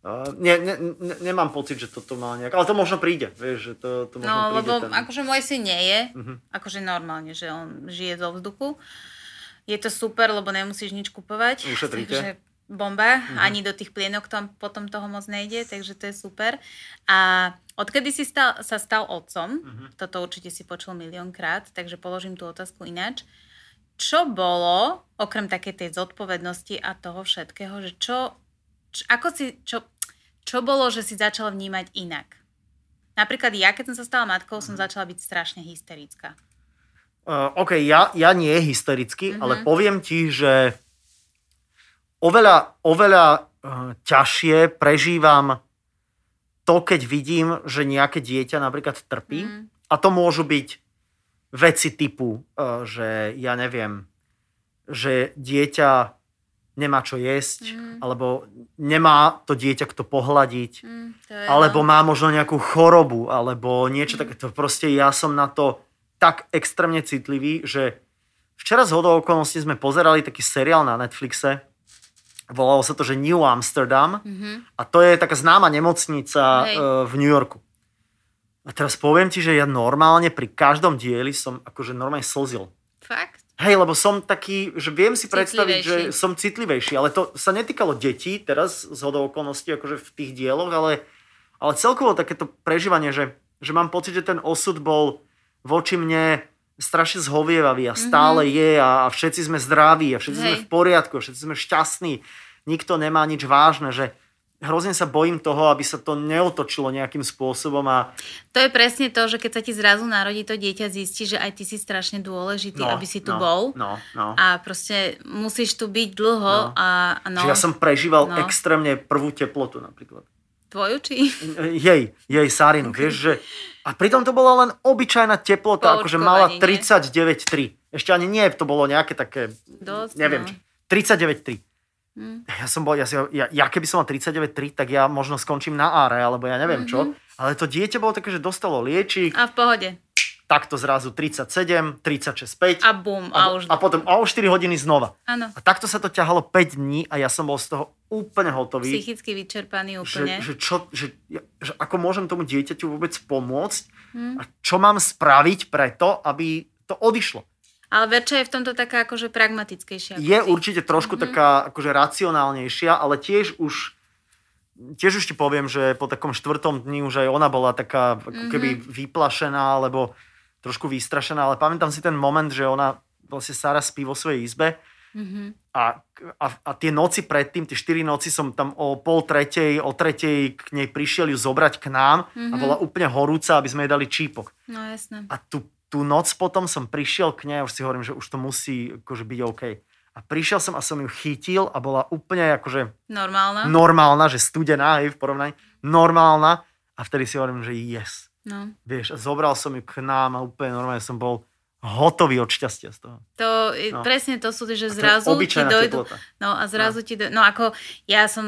Uh, nie, ne, ne, nemám pocit, že toto má nejak... Ale to možno príde, vieš, že to, to možno No, príde. lebo ten... akože môj syn nie je, Mhm. akože normálne, že on žije zo vzduchu. Je to super, lebo nemusíš nič kupovať. Ušetríte. Takže bomba, mm-hmm. ani do tých plienok tam potom toho moc nejde, takže to je super. A odkedy si stal, sa stal otcom, mm-hmm. toto určite si počul miliónkrát, takže položím tú otázku ináč. Čo bolo, okrem také tej zodpovednosti a toho všetkého, že čo, čo ako si, čo, čo bolo, že si začala vnímať inak? Napríklad ja, keď som sa stala matkou, som mhm. začala byť strašne hysterická. Uh, OK, ja, ja nie hystericky, mm-hmm. ale poviem ti, že oveľa, oveľa uh, ťažšie prežívam to, keď vidím, že nejaké dieťa napríklad trpí. Mm. A to môžu byť veci typu, uh, že ja neviem, že dieťa nemá čo jesť, mm. alebo nemá to dieťa kto pohľadiť, mm, alebo má možno nejakú chorobu, alebo niečo mm. takéto. Proste ja som na to tak extrémne citlivý, že včera z hodou okolností sme pozerali taký seriál na Netflixe, Volalo sa to, že New Amsterdam mm-hmm. a to je taká známa nemocnica Hej. E, v New Yorku. A teraz poviem ti, že ja normálne pri každom dieli som akože normálne slzil. Fakt? Hej, lebo som taký, že viem si predstaviť, že som citlivejší, ale to sa netýkalo detí teraz z hodou okolností akože v tých dieloch, ale, ale celkovo takéto prežívanie, že, že mám pocit, že ten osud bol voči mne strašne zhovievavý a stále mm-hmm. je a, a všetci sme zdraví a všetci Hej. sme v poriadku, všetci sme šťastní. Nikto nemá nič vážne, že hrozne sa bojím toho, aby sa to neotočilo nejakým spôsobom. A... To je presne to, že keď sa ti zrazu narodí to dieťa, zistí, že aj ty si strašne dôležitý, no, aby si tu no, bol. No, no. A proste musíš tu byť dlho. No. A, no, Čiže ja som prežíval no. extrémne prvú teplotu napríklad. Tvoju či? (laughs) Jej, jej Sarinu, vieš, že... A pritom to bola len obyčajná teplota, akože mala 39,3. Ešte ani nie, to bolo nejaké také, Dosť, neviem, no. 39,3. Hmm. Ja som bol, ja, si, ja, ja keby som mal 39,3, tak ja možno skončím na áre, alebo ja neviem mm-hmm. čo. Ale to dieťa bolo také, že dostalo liečík. A v pohode takto zrazu 37, 36, 5. A bum, a, a už... A potom a o 4 hodiny znova. Áno. A takto sa to ťahalo 5 dní a ja som bol z toho úplne hotový. Psychicky vyčerpaný úplne. Že, že, čo, že, že ako môžem tomu dieťaťu vôbec pomôcť hmm. a čo mám spraviť preto, aby to odišlo. Ale Verča je v tomto taká akože pragmatickejšia. Je ty. určite trošku mm-hmm. taká akože racionálnejšia, ale tiež už tiež už ti poviem, že po takom štvrtom dni už aj ona bola taká ako keby mm-hmm. vyplašená, lebo trošku vystrašená, ale pamätám si ten moment, že ona vlastne Sara spí vo svojej izbe mm-hmm. a, a, a tie noci predtým, tie štyri noci som tam o pol tretej, o tretej k nej prišiel ju zobrať k nám mm-hmm. a bola úplne horúca, aby sme jej dali čípok. No jasné. A tú, tú noc potom som prišiel k nej a už si hovorím, že už to musí akože byť OK. A prišiel som a som ju chytil a bola úplne akože... Normálna. Normálna, že studená, hej, v porovnaní. Normálna. A vtedy si hovorím, že yes. No. Vieš, zobral som ju k nám a úplne normálne som bol hotový od šťastia z toho. To, no. presne to sú, že zrazu ti dojdu... Teplota. No a zrazu no. ti dojdu... No ako ja som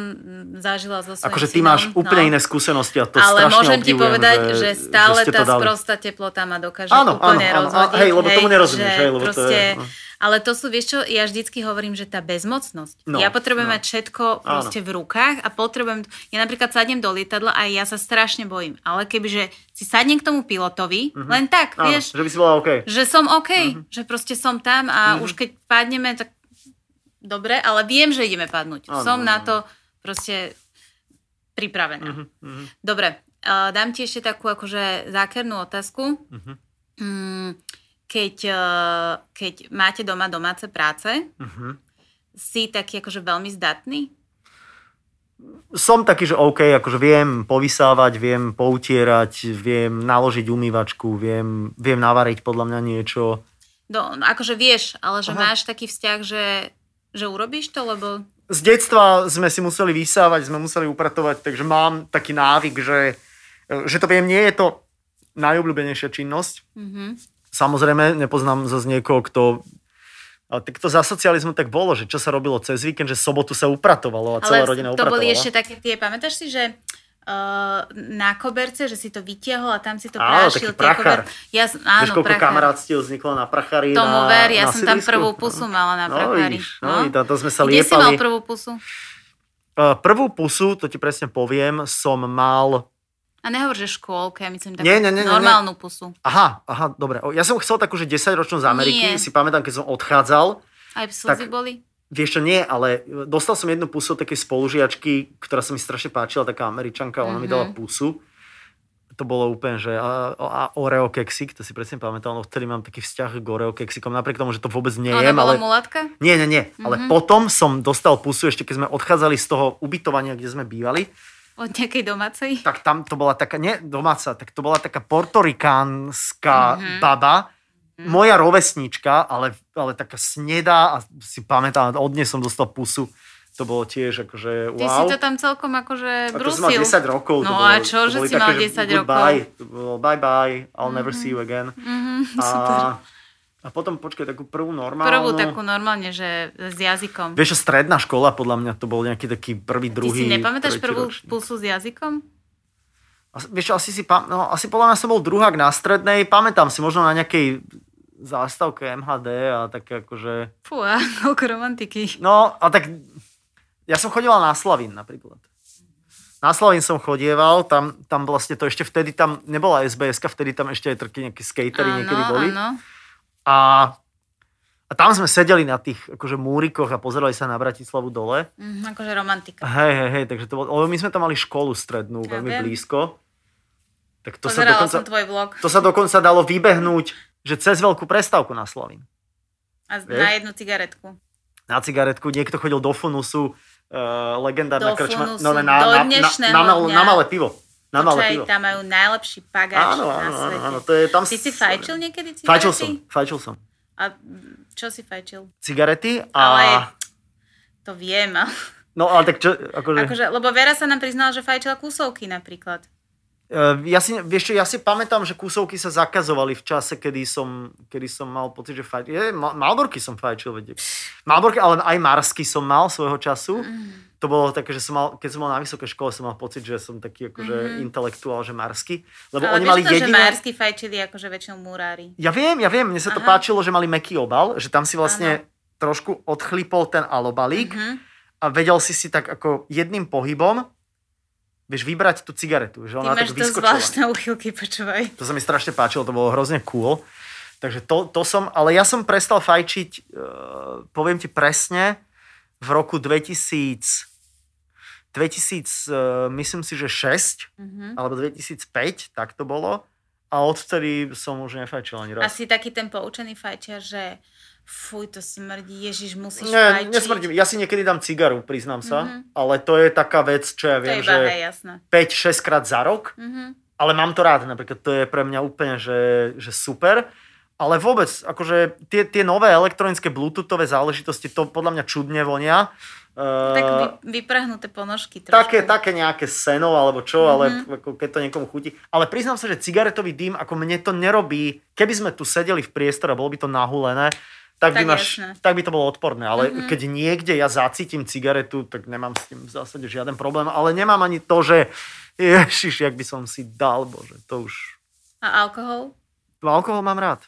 zažila so svojím Akože ty synom, máš úplne no. iné skúsenosti a to Ale môžem ti povedať, že, že stále že tá sprostá teplota ma dokáže áno, úplne áno, rozvodiť. Hej, lebo tomu nerozumieš. Hej, lebo proste, to je, no ale to sú, vieš čo, ja vždycky hovorím, že tá bezmocnosť. No, ja potrebujem no. mať všetko proste v rukách a potrebujem, ja napríklad sadnem do lietadla a ja sa strašne bojím. Ale kebyže si sadnem k tomu pilotovi, uh-huh. len tak, Áno, vieš. Že by si bola OK. Že som OK, uh-huh. že proste som tam a uh-huh. už keď padneme, tak dobre, ale viem, že ideme padnúť. Áno, som áno. na to proste pripravená. Uh-huh, uh-huh. Dobre, uh, dám ti ešte takú akože zákernú otázku. Uh-huh. Mm, keď, eh, keď máte doma domáce práce, uh-huh. si taký akože veľmi zdatný? Som taký, že OK, akože viem povysávať, viem poutierať, viem naložiť umývačku, viem, viem navariť podľa mňa niečo. No, akože vieš, ale že Aha. máš taký vzťah, že, že urobíš to, lebo... Z detstva sme si museli vysávať, sme museli upratovať, takže mám taký návyk, že, že to viem, nie je to najobľúbenejšia činnosť, mm-hmm. Samozrejme, nepoznám zase niekoho, kto ale tak to za socializmu tak bolo, že čo sa robilo cez víkend, že sobotu sa upratovalo a celá Ale rodina upratovala. to boli ešte také tie, pamätáš si, že uh, na koberce, že si to vytiahol a tam si to áno, prášil. Taký prachar. Ja, áno, Vieš, koľko kamarátstiev vzniklo na prachari? Tomu ver, ja na som tam prvú pusu mala na no, prachari. Vidíš, no, no. To, to sme sa liepali. Kde si mal prvú pusu? Uh, prvú pusu, to ti presne poviem, som mal a nehovor, že škôlka, ja myslím takú nie, nie, nie, normálnu nie. pusu. Aha, aha, dobre. Ja som chcel takú, že 10 ročnú z Ameriky, nie. si pamätám, keď som odchádzal. Aj slzy boli? Vieš čo, nie, ale dostal som jednu pusu od takej spolužiačky, ktorá sa mi strašne páčila, taká američanka, ona mm-hmm. mi dala Mhm. pusu. To bolo úplne, že a, a Oreo keksik, to si presne pamätal, no vtedy mám taký vzťah k Oreo keksikom, napriek tomu, že to vôbec Ona nejem, bola ale... mulatka? Nie, nie, nie, ale Mhm. potom som dostal pusu, ešte keď sme odchádzali z toho ubytovania, kde sme bývali, Od nejakej domácej? tak tam to bola taká, nie domáca, tak to bola taká portorikánska Mhm. baba, moja rovesnička, ale, ale taká snedá a si pamätám, od nej som dostal pusu. To bolo tiež akože Ty wow. si to tam celkom akože a to som mal brusil. 10 rokov. No bolo, a čo, že si mal také, 10 že rokov? To bolo bye bye, I'll never see you again. Mhm, super. A, potom počkaj, takú prvú normálnu. Prvú takú normálne, že s jazykom. Vieš, stredná škola, podľa mňa to bol nejaký taký prvý, Ty druhý, si nepamätáš prvú ročník. pusu s jazykom? Asi, vieš asi si, pam- no, asi podľa mňa som bol druhák na strednej, pamätám si možno na nejakej zástavke MHD a také akože... Fú, a (laughs) koľko romantiky. No, a tak ja som chodieval na Slavín napríklad. Na Slavín som chodieval, tam, tam vlastne to ešte vtedy tam nebola SBS, vtedy tam ešte aj takí nejakí skatery niekedy boli. áno. A, a tam sme sedeli na tých akože múrikoch a pozerali sa na Bratislavu dole. Mhm, akože romantika. Hej, hej, hej, takže to lebo my sme tam mali školu strednú, Ja veľmi viem. blízko. Tak to sa, Pozerala dokonca, som tvoj vlog. to sa dokonca dalo vybehnúť, že cez veľkú prestávku na Slavín. A vieš? na jednu cigaretku. Na cigaretku, niekto chodil do Funusu, uh, legendárna Do krčma. Funusu, na, do na, na, na, na, na malé pivo. Na malé pivo. tam majú najlepší pagáč Áno, na áno, áno, svete. áno, to je tam... Ty si fajčil niekedy cigarety? Fajčil som, fajčil som. A čo si fajčil? Cigarety a... Ale to viem. No ale tak čo, akože... Akože, lebo Vera sa nám priznala, že fajčila kúsovky napríklad. Uh, ja si, vieš čo, ja si pamätám, že kúsovky sa zakazovali v čase, kedy som, kedy som mal pocit, že fajčil. Je, Malborky som fajčil, vedie. Malborky, ale aj Marsky som mal svojho času. Mm. To bolo také, že som mal, keď som mal na vysokej škole, som mal pocit, že som taký akože intelektuál, že Marsky. Lebo. Ale oni mali to, že jediné... Mársky fajčili akože väčšinou murári. Ja viem, ja viem, mne sa to Aha. páčilo, že mali meký obal, že tam si vlastne trošku odchlipol ten alobalík Mhm. a vedel si si tak ako jedným pohybom vieš vybrať tú cigaretu, že Ty ona máš tak to vyskočila. zvláštne uchylky, počúvaj. To sa mi strašne páčilo, to bolo hrozne cool. Takže to, to som, ale ja som prestal fajčiť, uh, poviem ti presne, v roku 2000, 2000 uh, myslím si, že 6, Mhm. alebo 2005, tak to bolo. A odvtedy som už nefajčil ani raz. Asi taký ten poučený fajčiar, že fuj, to smrdí, ježiš, musíš Nie, fajčiť. nesmrdím. Ja si niekedy dám cigaru, priznám sa. Mhm. Ale to je taká vec, čo ja To je viem, že hej, jasné. 5-6 krát za rok. Mhm. Ale mám to rád. Napríklad to je pre mňa úplne, že, že super. Ale vôbec, akože tie, tie nové elektronické bluetoothové záležitosti, to podľa mňa čudne vonia. Tak vy, vyprahnuté ponožky trošku. také, také nejaké seno alebo čo, Mhm. ale ako keď to niekomu chutí. Ale priznám sa, že cigaretový dým, ako mne to nerobí, keby sme tu sedeli v priestore a bolo by to nahulené, tak, by, Tak máš, jasné. tak by to bolo odporné. Ale Mhm. keď niekde ja zacítim cigaretu, tak nemám s tým v zásade žiaden problém. Ale nemám ani to, že ježiš, jak by som si dal, bože, to už... A alkohol? No, alkohol mám rád.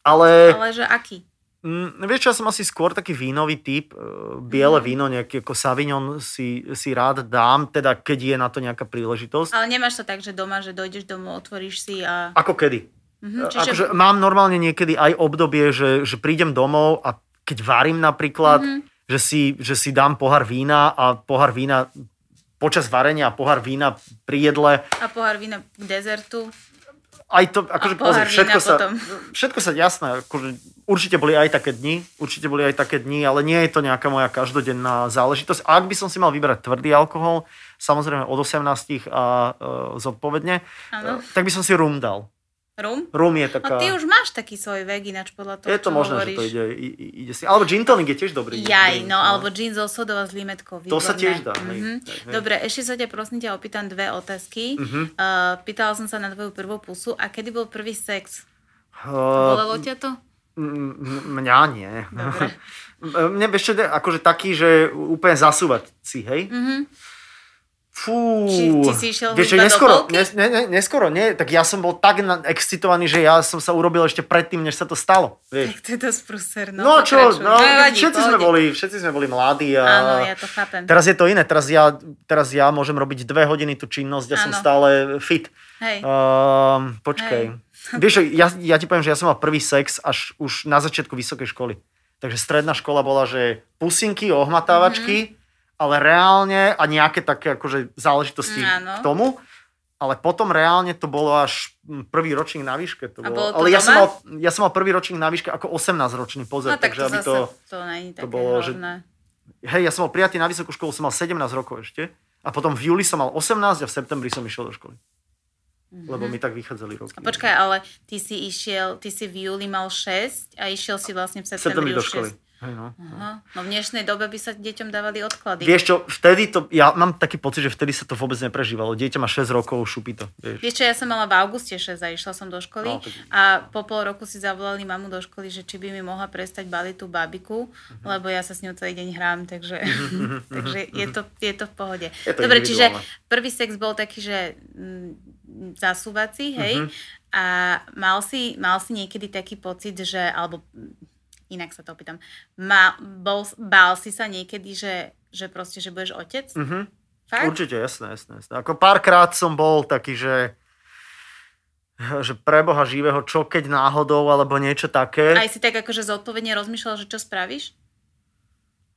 Ale, Ale že aký? mm, vieš čo, ja som asi skôr taký vínový typ. e, Biele Mhm. víno, nejaký ako Savignon si, si rád dám, teda keď je na to nejaká príležitosť. Ale nemáš to tak, že doma, že dojdeš domov, otvoríš si a... Ako kedy? Mhm, Čiže... Akože mám normálne niekedy aj obdobie, že, že prídem domov a keď varím napríklad, Mhm. že, si, že si dám pohár vína a pohár vína počas varenia a pohár vína pri jedle. a pohár vína k dezertu. Aj to, akože A pohár pozri, všetko vína sa, potom. všetko sa jasné, akože určite boli aj také dni, určite boli aj také dni, ale nie je to nejaká moja každodenná záležitosť. A ak by som si mal vybrať tvrdý alkohol, samozrejme od 18 a e, zodpovedne, Áno. e, tak by som si rum dal. Rum? Rum je No taká... ty už máš taký svoj vek ináč podľa toho, Je to možné, hovoríš. že to ide, ide si. Alebo gin tonic je tiež dobrý. Jaj, drink, no, alebo gin so sodou a s limetkou. To sa výborné. tiež dá, Mhm. hej, hej. Dobre, ešte sa ťa prosím ťa opýtam dve otázky. Mhm. Uh, pýtala som sa na tvoju prvú pusu. A kedy bol prvý sex? Uh, Bolelo ťa to? mňa nie. Dobre. (laughs) Mne ešte akože taký, že úplne zasúvať si, hej? Mhm. Fú. Či- či si išiel Vieš, neskoro, ne, ne, neskoro, nie. Tak ja som bol tak excitovaný, že ja som sa urobil ešte predtým, než sa to stalo. Vieš. Tak to je dosť prúser. No, No, čo, pokračuj. no, nevadí, všetci, sme boli, všetci sme boli mladí a Áno, ja to chápem. teraz je to iné. Teraz ja, teraz ja môžem robiť dve hodiny tú činnosť a som stále fit. Hej. Um, počkaj. Hej. (laughs) Vieš, ja, ja ti poviem, že ja som mal prvý sex až už na začiatku vysokej školy. Takže stredná škola bola, že pusinky, ohmatávačky, mm-hmm. Ale reálne a nejaké také akože záležitosti Áno. k tomu. Ale potom reálne to bolo až hm, prvý ročník na výške. To bolo. bolo to ale ja doma? som, mal, ja som mal prvý ročník na výške ako 18-ročný pozor. No tak takže to aby to, to, také bolo, že- hlavné. hej, ja som bol prijatý na vysokú školu, som mal 17 rokov ešte. A potom v júli som mal 18 a v septembri som išiel do školy. Lebo mi tak vychádzali roky. A počkaj, ale ty si išiel, ty si v júli mal 6 a išiel si vlastne v septembri septembri do školy. 6. Hej, no. Aha. No v dnešnej dobe by sa deťom dávali odklady. Vieš čo, vtedy to, ja mám taký pocit, že vtedy sa to vôbec neprežívalo. Dieťa má 6 rokov, šupí to. Vieš. Vieš čo, ja som mala v auguste 6 a išla som do školy No, tak- a po pol roku si zavolali mamu do školy, že či by mi mohla prestať baliť tú babiku, Mhm. lebo ja sa s ňou celý deň hrám, takže, (laughs) takže je, to, je to v pohode. Je to Dobre, čiže prvý sex bol taký, že mm, zasúvací, hej? Mhm. A mal si, mal si niekedy taký pocit, že, alebo inak sa to opýtam, ma, bol, bál si sa niekedy, že, že proste, že budeš otec? Mhm. Fakt? Určite, jasné, jasné, jasné. Ako párkrát som bol taký, že že pre Boha živého, čo keď náhodou, alebo niečo také. Aj si tak akože zodpovedne rozmýšľal, že čo spravíš?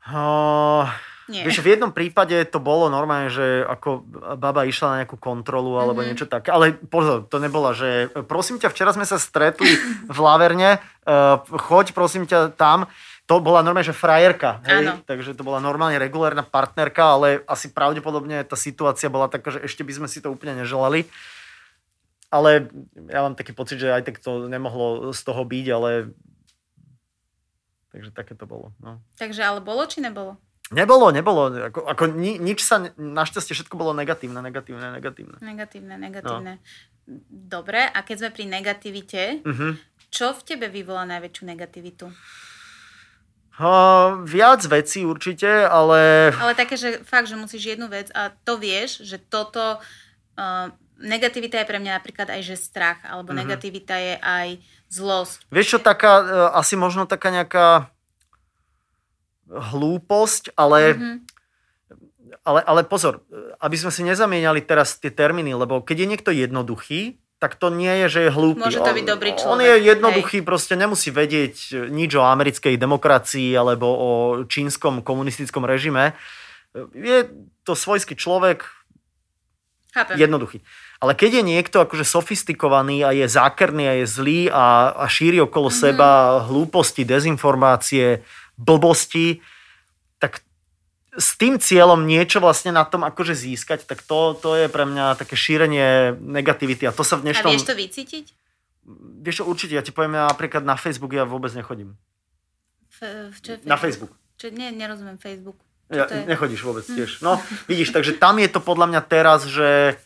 Uh, Nie. Vieš, v jednom prípade to bolo normálne, že ako baba išla na nejakú kontrolu alebo Mhm. niečo také. Ale pozor, to nebola, že prosím ťa, včera sme sa stretli v Laverne, uh, choď prosím ťa tam. To bola normálne, že frajerka. Hej? Áno. Takže to bola normálne regulárna partnerka, ale asi pravdepodobne tá situácia bola taká, že ešte by sme si to úplne neželali. Ale ja mám taký pocit, že aj tak to nemohlo z toho byť, ale... Takže také to bolo. No. Takže ale bolo či nebolo? Nebolo, nebolo. Ako, ako ni, nič sa, našťastie všetko bolo negatívne, negatívne, negatívne. Negatívne, negatívne. Dobre, a keď sme pri negativite, Uh-huh. čo v tebe vyvolá najväčšiu negativitu? Uh, viac vecí určite, ale Ale také, že fakt, že musíš jednu vec a to vieš, že toto... Uh, negativita je pre mňa napríklad aj, že strach, alebo Mhm. negativita je aj zlosť. vieš čo, taká, uh, asi možno taká nejaká hlúposť, ale, Mhm. ale, ale pozor, aby sme si nezamieniali teraz tie termíny, lebo keď je niekto jednoduchý, tak to nie je, že je hlúpy. Môže to On- byť dobrý On človek, je jednoduchý, proste nemusí vedieť nič o americkej demokracii alebo o čínskom komunistickom režime. Je to svojský človek, Chápem. jednoduchý. Ale keď je niekto akože sofistikovaný a je zákerný a je zlý a, a šíri okolo mm-hmm. seba hlúposti, dezinformácie, blbosti, tak s tým cieľom niečo vlastne na tom akože získať, tak to, to je pre mňa také šírenie negativity. A to sa v A dnešnom... vieš to vycítiť? Vieš čo, určite, ja ti poviem, ja napríklad na Facebook ja vôbec nechodím. F- čo Na Facebook. Čo, nie, nerozumiem Facebook. Čo Ja, nechodíš vôbec tiež. No, vidíš, takže tam je to podľa mňa teraz, že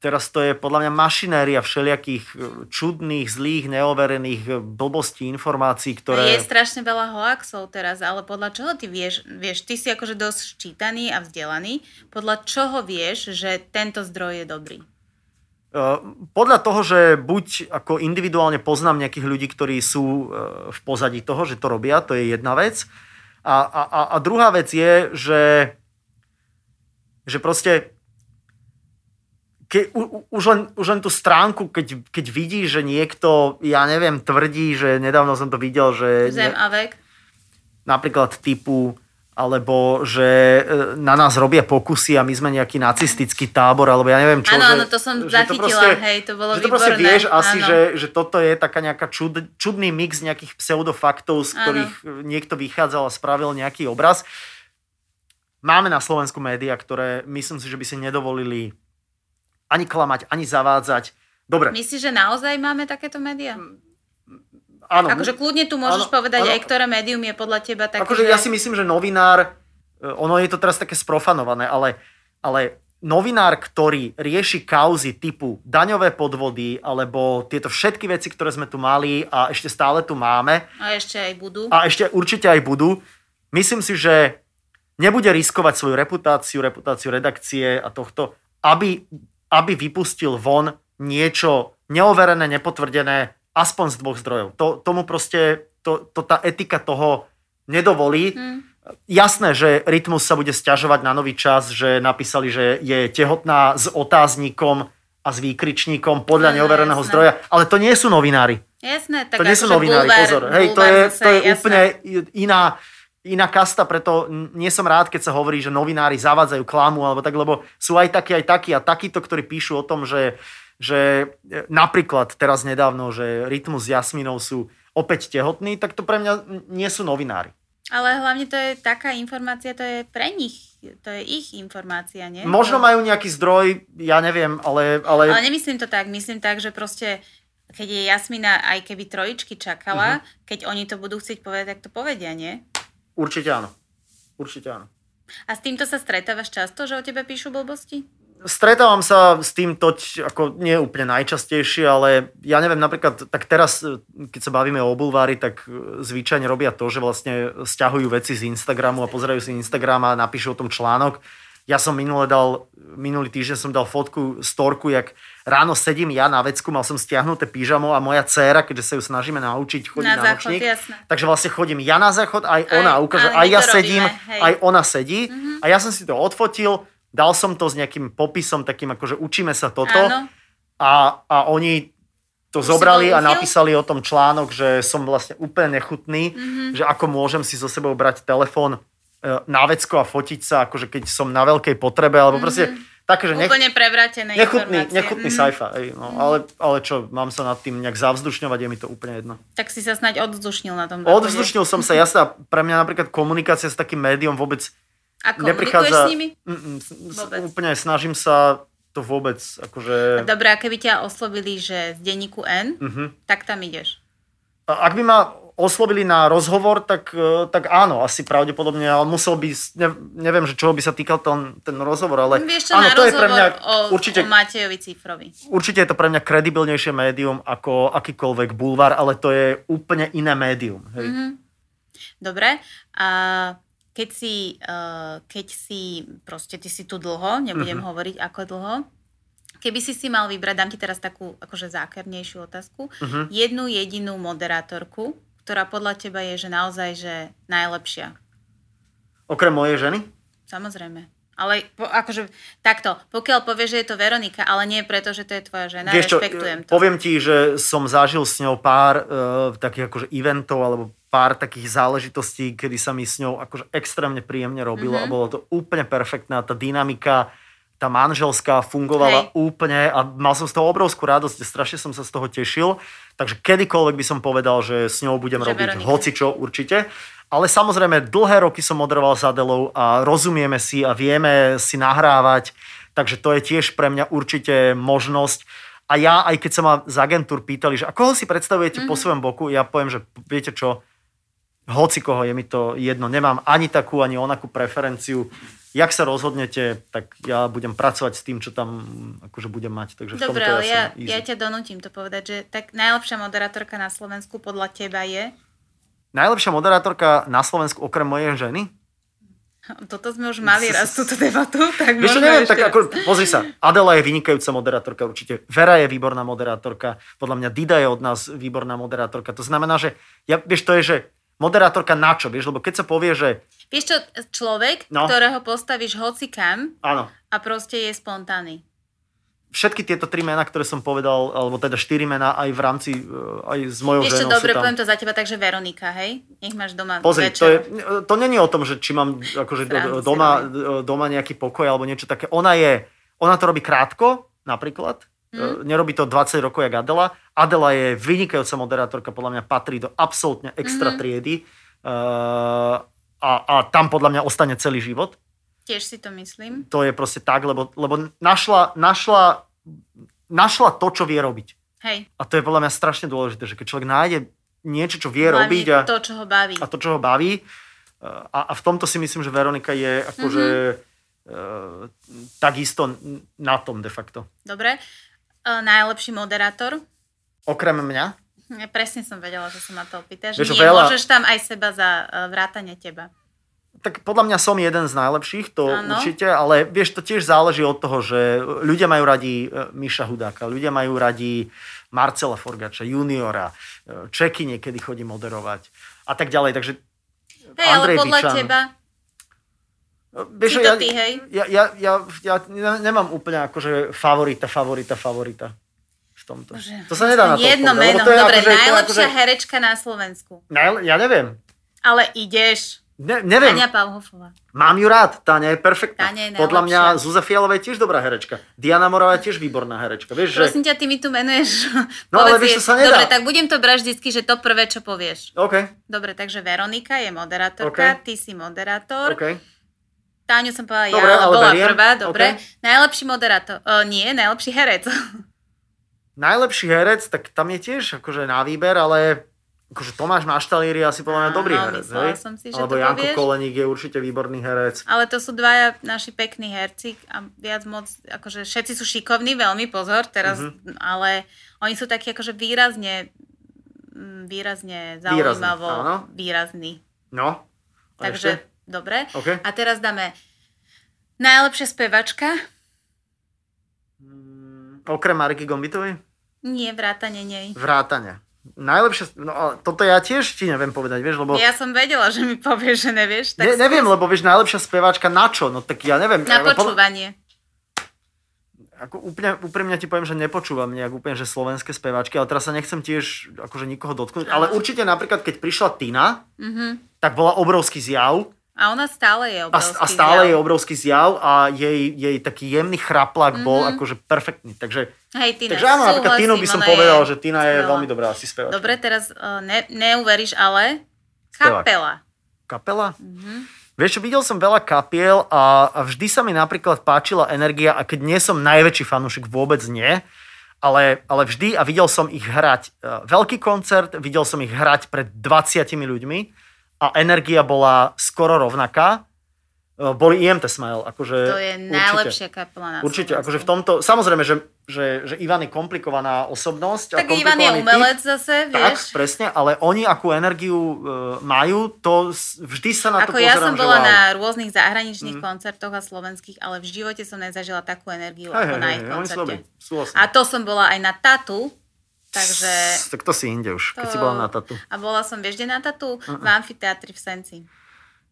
teraz to je podľa mňa mašinéria všelijakých e, čudných, zlých, neoverených e, blbostí, informácií, Ktoré... Je strašne veľa hoaxov teraz, ale podľa čoho ty vieš, vieš, ty si akože dosť ščítaný a vzdelaný, podľa čoho vieš, že tento zdroj je dobrý? E, Podľa toho, že buď ako individuálne poznám nejakých ľudí, ktorí sú v pozadí toho, že to robia, to je jedna vec. A, a, a, a druhá vec je, že, že proste ke, u, už, len, už len tú stránku, keď, keď vidí, že niekto, ja neviem, tvrdí, že nedávno som to videl, že Zem a vek? napríklad typu alebo že e, na nás robia pokusy a my sme nejaký nacistický tábor, alebo ja neviem čo. Áno, áno, to som že zachytila, hej, to bolo že to proste výborné, vieš asi, áno. že, že toto je taká nejaká čud, čudný mix nejakých pseudofaktov, z Áno. ktorých niekto vychádzal a spravil nejaký obraz. Máme na Slovensku médiá, ktoré myslím si, že by si nedovolili ani klamať, ani zavádzať. Dobre, Myslíš, že naozaj máme takéto médiá? áno. Akože kľudne tu môžeš áno, povedať áno. aj, ktoré médium je podľa teba také, Akože že... ja si myslím, že novinár, e, ono je to teraz také sprofanované, ale, ale novinár, ktorý rieši kauzy typu daňové podvody alebo tieto všetky veci, ktoré sme tu mali a ešte stále tu máme A ešte aj budú. a ešte určite aj budú, myslím si, že nebude riskovať svoju reputáciu, reputáciu redakcie a tohto, aby, aby vypustil von niečo neoverené, nepotvrdené, aspoň z dvoch zdrojov. To, tomu proste, to, to tá etika toho nedovolí. Hm. Jasné, že Rytmus sa bude stiažovať na nový čas, že napísali, že je tehotná s otáznikom a s výkričníkom podľa Áno, neovereného jasné. zdroja, ale to nie sú novinári. Jasné, tak to nie sú akože novinári, bulvár- pozor. Hej, to je, to je jasné. úplne iná, iná kasta, preto nie som rád, keď sa hovorí, že novinári zavádzajú klamu, alebo tak, lebo sú aj takí, aj takí a takíto, ktorí píšu o tom, že, že e, napríklad teraz nedávno, že Rytmus s Jasminou sú opäť tehotní, tak to pre mňa nie sú novinári. Ale hlavne to je taká informácia, to je pre nich, to je ich informácia, nie? Možno majú nejaký zdroj, ja neviem, ale... ale... Ale nemyslím to tak, myslím tak, že proste keď je Jasmina aj keby trojičky čakala, Mhm. keď oni to budú chcieť povedať, tak to povedia, nie? Určite áno. Určite áno. A s týmto sa stretávaš často, že o tebe píšu blbosti? Stretávam sa s tým toť, ako nie úplne najčastejšie, ale ja neviem, napríklad, tak teraz, keď sa bavíme o bulvári, tak zvyčajne robia to, že vlastne stiahujú veci z Instagramu a pozerajú si Instagram a napíšu o tom článok. Ja som minule dal, minulý týždeň som dal fotku, storku, jak ráno sedím ja na vecku, mal som stiahnuté pyžamo a moja dcéra, keďže sa ju snažíme naučiť chodiť Na na, záchod, nočník. jasné. Takže vlastne chodím ja na záchod, aj ona Aj- ukáže, ale aj ja sedím, hej. aj ona sedí. A ja som si to odfotil, dal som to s nejakým popisom, takým ako, že učíme sa toto. Áno. A, a oni to Už zobrali a napísali o tom článok, že som vlastne úplne nechutný, Mhm. že ako môžem si so sebou brať telefón e, na vecko a fotiť sa, akože keď som na veľkej potrebe, alebo proste také, že nech. Úplne prevrátené nechutný, informácie. nechutný Mhm. sci-fi. Ej, no, ale, ale čo, mám sa nad tým nejak zavzdušňovať, je mi to úplne jedno. Tak si sa snáď odzdušnil na tom. Odvzdušnil som sa, ja sa, pre mňa napríklad komunikácia s takým médium vôbec A neprichádza... s nimi? Mm, mm, Vôbec. Úplne snažím sa to vôbec, akože... Dobre, a keby ťa oslovili, že z denníku N, Mhm. tak tam ideš. A Ak by ma oslovili na rozhovor, tak, e, tak áno, asi pravdepodobne, ale musel by, ne, neviem, že čoho by sa týkal ten, ten rozhovor, ale Vieš čo, áno, na to je pre mňa o, určite, o Matejovi Cifrovi. určite je to pre mňa kredibilnejšie médium ako akýkoľvek bulvár, ale to je úplne iné médium. Hej. Mhm. Dobre. A keď si, uh, keď si, proste ty si tu dlho, nebudem Mhm. hovoriť ako dlho, keby si si mal vybrať, dám ti teraz takú akože zákernejšiu otázku, Mhm. jednu jedinú moderátorku, ktorá podľa teba je, že naozaj, že najlepšia. Okrem mojej ženy? Samozrejme. Ale po, akože takto, pokiaľ povieš, že je to Veronika, ale nie preto, že to je tvoja žena, Vieš čo, rešpektujem to. poviem ti, že som zažil s ňou pár uh, takých akože eventov alebo pár takých záležitostí, kedy sa mi s ňou akože extrémne príjemne robilo Mhm. a bolo to úplne perfektná tá dynamika, tá manželská fungovala Hej. úplne a mal som z toho obrovskú radosť, strašne som sa z toho tešil. Takže kedykoľvek by som povedal, že s ňou budem Že robiť Veronika. hocičo určite. Ale samozrejme, dlhé roky som moderoval s Adelou a rozumieme si a vieme si nahrávať, takže to je tiež pre mňa určite možnosť. A ja, aj keď sa ma z agentúr pýtali, že a koho si predstavujete mm-hmm. po svojom boku, ja poviem, že viete čo, hoci koho je mi to jedno, nemám ani takú, ani onakú preferenciu. Jak sa rozhodnete, tak ja budem pracovať s tým, čo tam akože budem mať. Takže Dobre, ale ja, easy. ja ťa donútim to povedať, že tak najlepšia moderátorka na Slovensku podľa teba je... Najlepšia moderátorka na Slovensku okrem mojej ženy? Toto sme už mali raz túto debatu, tak Vieš neviem, tak ako, pozri sa, Adela je vynikajúca moderátorka určite, Vera je výborná moderátorka, podľa mňa Dida je od nás výborná moderátorka, to znamená, že, ja, vieš, to je, že moderátorka na čo, vieš, lebo keď sa povie, že Vieš čo, človek, No. ktorého postavíš hoci kam áno, a proste je spontánny. všetky tieto tri mená, ktoré som povedal, alebo teda štyri mená aj v rámci, e, aj s mojou čo, ženou dobre, tam. poviem to za teba, takže Veronika, hej? Nech máš doma Pozri, večer. to, je, to není o tom, že či mám akože doma, doma nejaký pokoj alebo niečo také. Ona je, ona to robí krátko, napríklad. Mm. Nerobí to 20 rokov, jak Adela. Adela je vynikajúca moderátorka, podľa mňa patrí do absolútne extra Mhm. triedy. Uh, a, a tam podľa mňa ostane celý život. Tiež si to myslím. To je proste tak, lebo, lebo našla, našla, našla to, čo vie robiť. Hej, A to je podľa mňa strašne dôležité, že keď človek nájde niečo, čo vie hlavne robiť a, to, čo ho baví. a to, čo ho baví. A, a v tomto si myslím, že Veronika je akože Mhm. mm-hmm. uh, takisto na tom de facto. Dobre. Uh, najlepší moderátor? Okrem mňa. Ja presne som vedela, že sa ma to opýtaš. Vieš, Nie, veľa- môžeš tam aj seba za uh, vrátanie teba. Tak podľa mňa som jeden z najlepších, to Áno. určite, ale vieš, to tiež záleží od toho, že ľudia majú radi e, Miša Hudáka, ľudia majú radi Marcela Forgača, juniora, e, Čeky niekedy chodí moderovať a tak ďalej. Takže Hej, ale podľa Bičan. teba, Vieš, ja, ty, hej? Ja, ja, ja, ja ne- nemám úplne akože favorita, favorita, favorita v tomto. Bože, to sa nedá na to Jedno meno, to je dobre, akože- najlepšia akože- herečka na Slovensku. Najle- Ja neviem. Ale ideš. Ne, neviem. Tania Pavhofová. Mám ju rád, Táňa je perfektná. Táňa je Podľa mňa. Zuzá Fialová je tiež dobrá herečka. Diana Morová je tiež výborná herečka. Vieš, že... Prosím ťa, ty mi tu menuješ. No, (laughs) ale vieš, to sa nedá. Dobre, tak budem to brať vždycky, že to prvé, čo povieš. OK, Dobre, takže Veronika je moderátorka, OK. ty si moderátor. OK. Táňu som povedala Dobre, ja, ale bola beriem. prvá, dobre. OK. Najlepší moderátor, o, nie, najlepší herec. Najlepší herec, tak tam je tiež akože na výber, ale akože Tomáš Maštalír je asi podľa mňa dobrý herec. myslela hej? som si, že Alebo Janko povieš. Koleník je určite výborný herec. Ale to sú dvaja naši pekní herci a viac moc, akože všetci sú šikovní, veľmi pozor teraz, Mhm. ale oni sú takí akože výrazne, mm, výrazne Výrazný, zaujímavo áno. výrazní. No. A Takže, ešte? Dobre. OK. A teraz dáme najlepšia spevačka. Mm, Okrem Mariky Gombitovej? Nie, vrátane nej. Vrátane. Najlepšie, no ale toto ja tiež ti neviem povedať, vieš, lebo... Ja som vedela, že mi povieš, že nevieš. Tak Ne, neviem, skús. lebo vieš, najlepšia speváčka na čo? No tak ja neviem. Na počúvanie. Ako úplne, úprimne ti poviem, že nepočúvam nejak úplne, že slovenské speváčky, ale teraz sa nechcem tiež akože nikoho dotknúť. Ale určite napríklad, keď prišla Tina, Mhm. tak bola obrovský zjav A ona stále je obrovský. a stále zjav. je obrovský zjav a jej, jej taký jemný chraplak bol Mhm. akože perfektný. Takže, Hej, Tina, takže áno, napríklad Tinu by som povedal, je že Tina je skvelá. veľmi dobrá asi speváčka. Dobre, teraz uh, ne, neuveríš, ale Spevák. kapela. Kapela? Mhm. Vieš videl som veľa kapiel a, a vždy sa mi napríklad páčila energia a keď nie som najväčší fanúšik, vôbec nie, ale, ale vždy a videl som ich hrať e, veľký koncert, videl som ich hrať pred 20 ľuďmi a energia bola skoro rovnaká. E, Boli IMT Smile, akože To je určite. najlepšia kapela na Určite, Slovensku. akože v tomto, samozrejme, že, že, že Ivan je komplikovaná osobnosť. a Tak Ivan je komplikovaný typ. umelec zase, Tak, vieš. presne, ale oni akú energiu e, majú, to vždy sa na to Ako ja pozerám, som že bola na rôznych zahraničných koncertoch a slovenských, ale v živote som nezažila takú energiu Hej, ako hej, na ich sú koncerte. dobrí, súhlasím. A to som bola aj na Tatu, takže... Tak to si inde už, keď To- si bola na tatu. A bola som, vieš, na Tatu? V amfiteátri v Senci.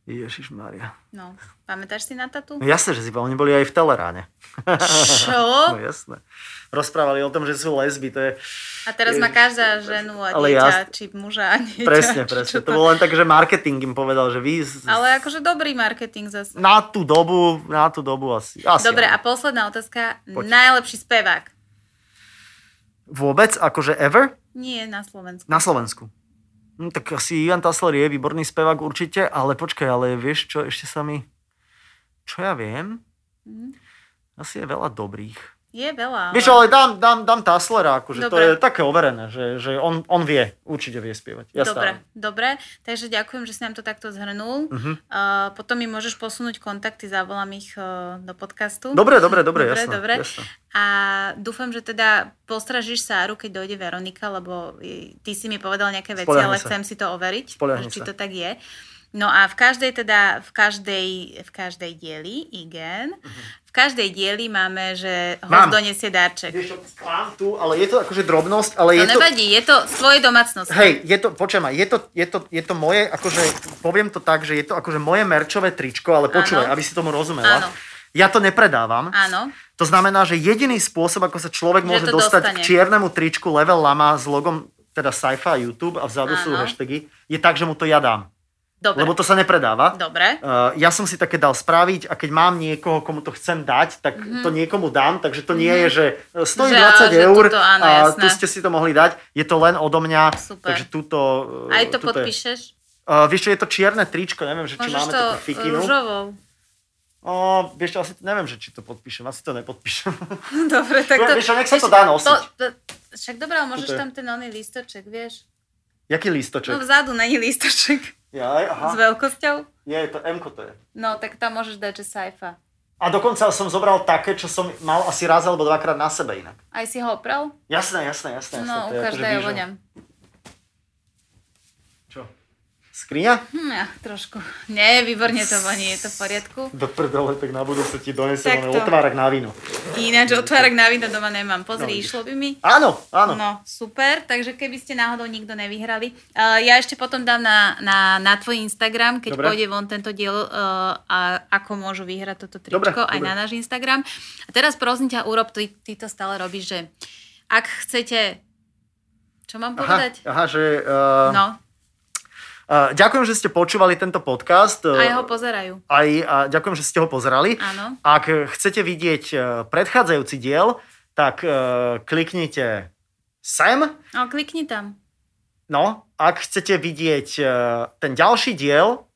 Ježiš Maria. No, pamätáš si na Tatu? No jasné, že si oni boli aj v Teleráne. Čo? (laughs) No jasné. Rozprávali o tom, že sú lesby, to je... A teraz má Ježiš. každá ženu a Ale dieťa, jas- či muža a dieťa. Presne, presne. čo To bolo len tak, že marketing im povedal, že vy Ale akože dobrý marketing zase. na tú dobu, na tú dobu asi. asi Dobre, a áno. posledná otázka. Poď. Najlepší spevák? Vôbec, akože ever? Nie na Slovensku. Na Slovensku. No, tak asi Ivan Tasler je výborný spevák určite, ale počkaj, ale vieš čo, ešte sa mi... Čo ja viem? Mhm. Asi je veľa dobrých. Je veľa. Vieš, ale dám, dám, dám Taslera, akože to je také overené, že, že on, on vie, určite vie spievať. Ja Dobre, stávam. dobre. Takže ďakujem, že si nám to takto zhrnul. Mhm. Uh, potom mi môžeš posunúť kontakty, zavolám ich uh, do podcastu. Dobre, dobre, dobre, Dobre, jasné, dobre. jasné. A dúfam, že teda postražíš Sáru, keď dojde Veronika, lebo ty si mi povedal nejaké veci, Spoľahnime ale sa. chcem si to overiť, Spoľahnime či sa. to tak je. No a v každej teda, v každej, v každej dieli, igen, v každej dieli máme, že host Mám. donesie darček. Vieš čo, mám tu, ale je to akože drobnosť, ale To je to... nevadí, je to z tvojej domácnosti. Hej, je to, počujem ma, je to, je, to, je to moje, akože, poviem to tak, že je to akože moje merčové tričko, ale počúvaj, aby si tomu rozumela. Áno. Ja to nepredávam. Áno. To znamená, že jediný spôsob, ako sa človek Že môže to dostať dostane. k čiernemu tričku Level Lama s logom teda Sci-Fi a YouTube a vzadu sú Áno. hashtagy, je tak, že mu to ja dám. Dobre. Lebo to sa nepredáva. Dobre. Uh, ja som si také dal spraviť a keď mám niekoho, komu to chcem dať, tak to niekomu dám, takže to nie je, že e, stojí. Že- 20 že eur tuto, áno, a jasné. tu ste si to mohli dať. Je to len odo mňa, Super. takže túto... e, Aj to tuto je. podpíšeš? Uh, vieš čo, je to čierne tričko, neviem, že či Môžeš máme to takú fikinu. rúžovou. O, vieš čo, asi neviem, že či to podpíšem, asi to nepodpíšem. (laughs) Dobre, tak No, to... vieš čo, nech sa to dá nosiť. To, to, však dobré, ale môžeš je- tam ten oný lístoček, vieš? Jaký No lístoček? vzadu není lístoček. Jaj, aha. S veľkosťou? Je, to m to je. No, tak tam môžeš dať, že sajfa. A dokonca som zobral také, čo som mal asi raz alebo dvakrát na sebe inak. Aj si ho opral? Jasné, jasné, jasné. jasné. No, ukáž, akože daj voňam. Skriňa? Hm, ja, trošku. Nie, výborne to voní, je to v poriadku. Do prdele, tak na budúce ti donesem to. otvárak na víno. Ináč otvárak na víno doma nemám. Pozri, No, išlo by mi. Áno, áno. No, super, takže keby ste náhodou nikto nevyhrali. Uh, ja ešte potom dám na, na, na tvoj Instagram, keď Dobre. pôjde von tento diel, uh, a ako môžu vyhrať toto tričko, Dobre, aj dobre. na náš Instagram. A teraz prosím ťa, urob, ty, ty to stále robíš, že Ak chcete... Čo mám povedať? Aha, aha že... Uh... No. Uh, ďakujem, že ste počúvali tento podcast. Aj ho pozerajú. Aj, a ďakujem, že ste ho pozerali. Áno. Ak chcete vidieť uh, predchádzajúci diel, tak kliknite sem. No, klikni tam. No, ak chcete vidieť ten ďalší diel,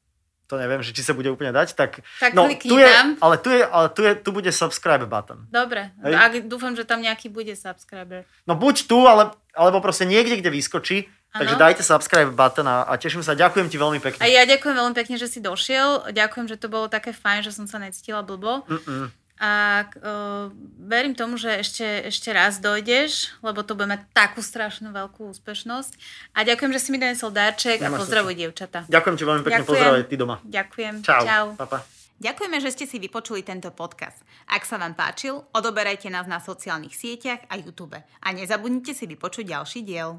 to neviem, že či sa bude úplne dať, tak... Tak no, klikni tu je, tam. Ale, tu, je, ale tu, je, tu bude subscribe button. Dobre, Hej. ak, dúfam, že tam nejaký bude subscriber. No buď tu, ale, alebo proste niekde, kde vyskočí. Takže dajte subscribe button a, a teším sa. Ďakujem ti veľmi pekne. A ja ďakujem veľmi pekne, že si došiel. Ďakujem, že to bolo také fajn, že som sa necítila blbo. Mm-mm. A uh, verím tomu, že ešte, ešte raz dojdeš, lebo to bude mať takú strašnú veľkú úspešnosť. A ďakujem, že si mi donesol darček a Nemáš pozdravuj dievčata. Ďakujem ti veľmi pekne. Ďakujem. Pozdravuj ty doma. Ďakujem. Čau. Čau. Pa, pa. Ďakujeme, že ste si vypočuli tento podcast. Ak sa vám páčil, odoberajte nás na sociálnych sieťach a YouTube. A nezabudnite si vypočuť ďalší diel.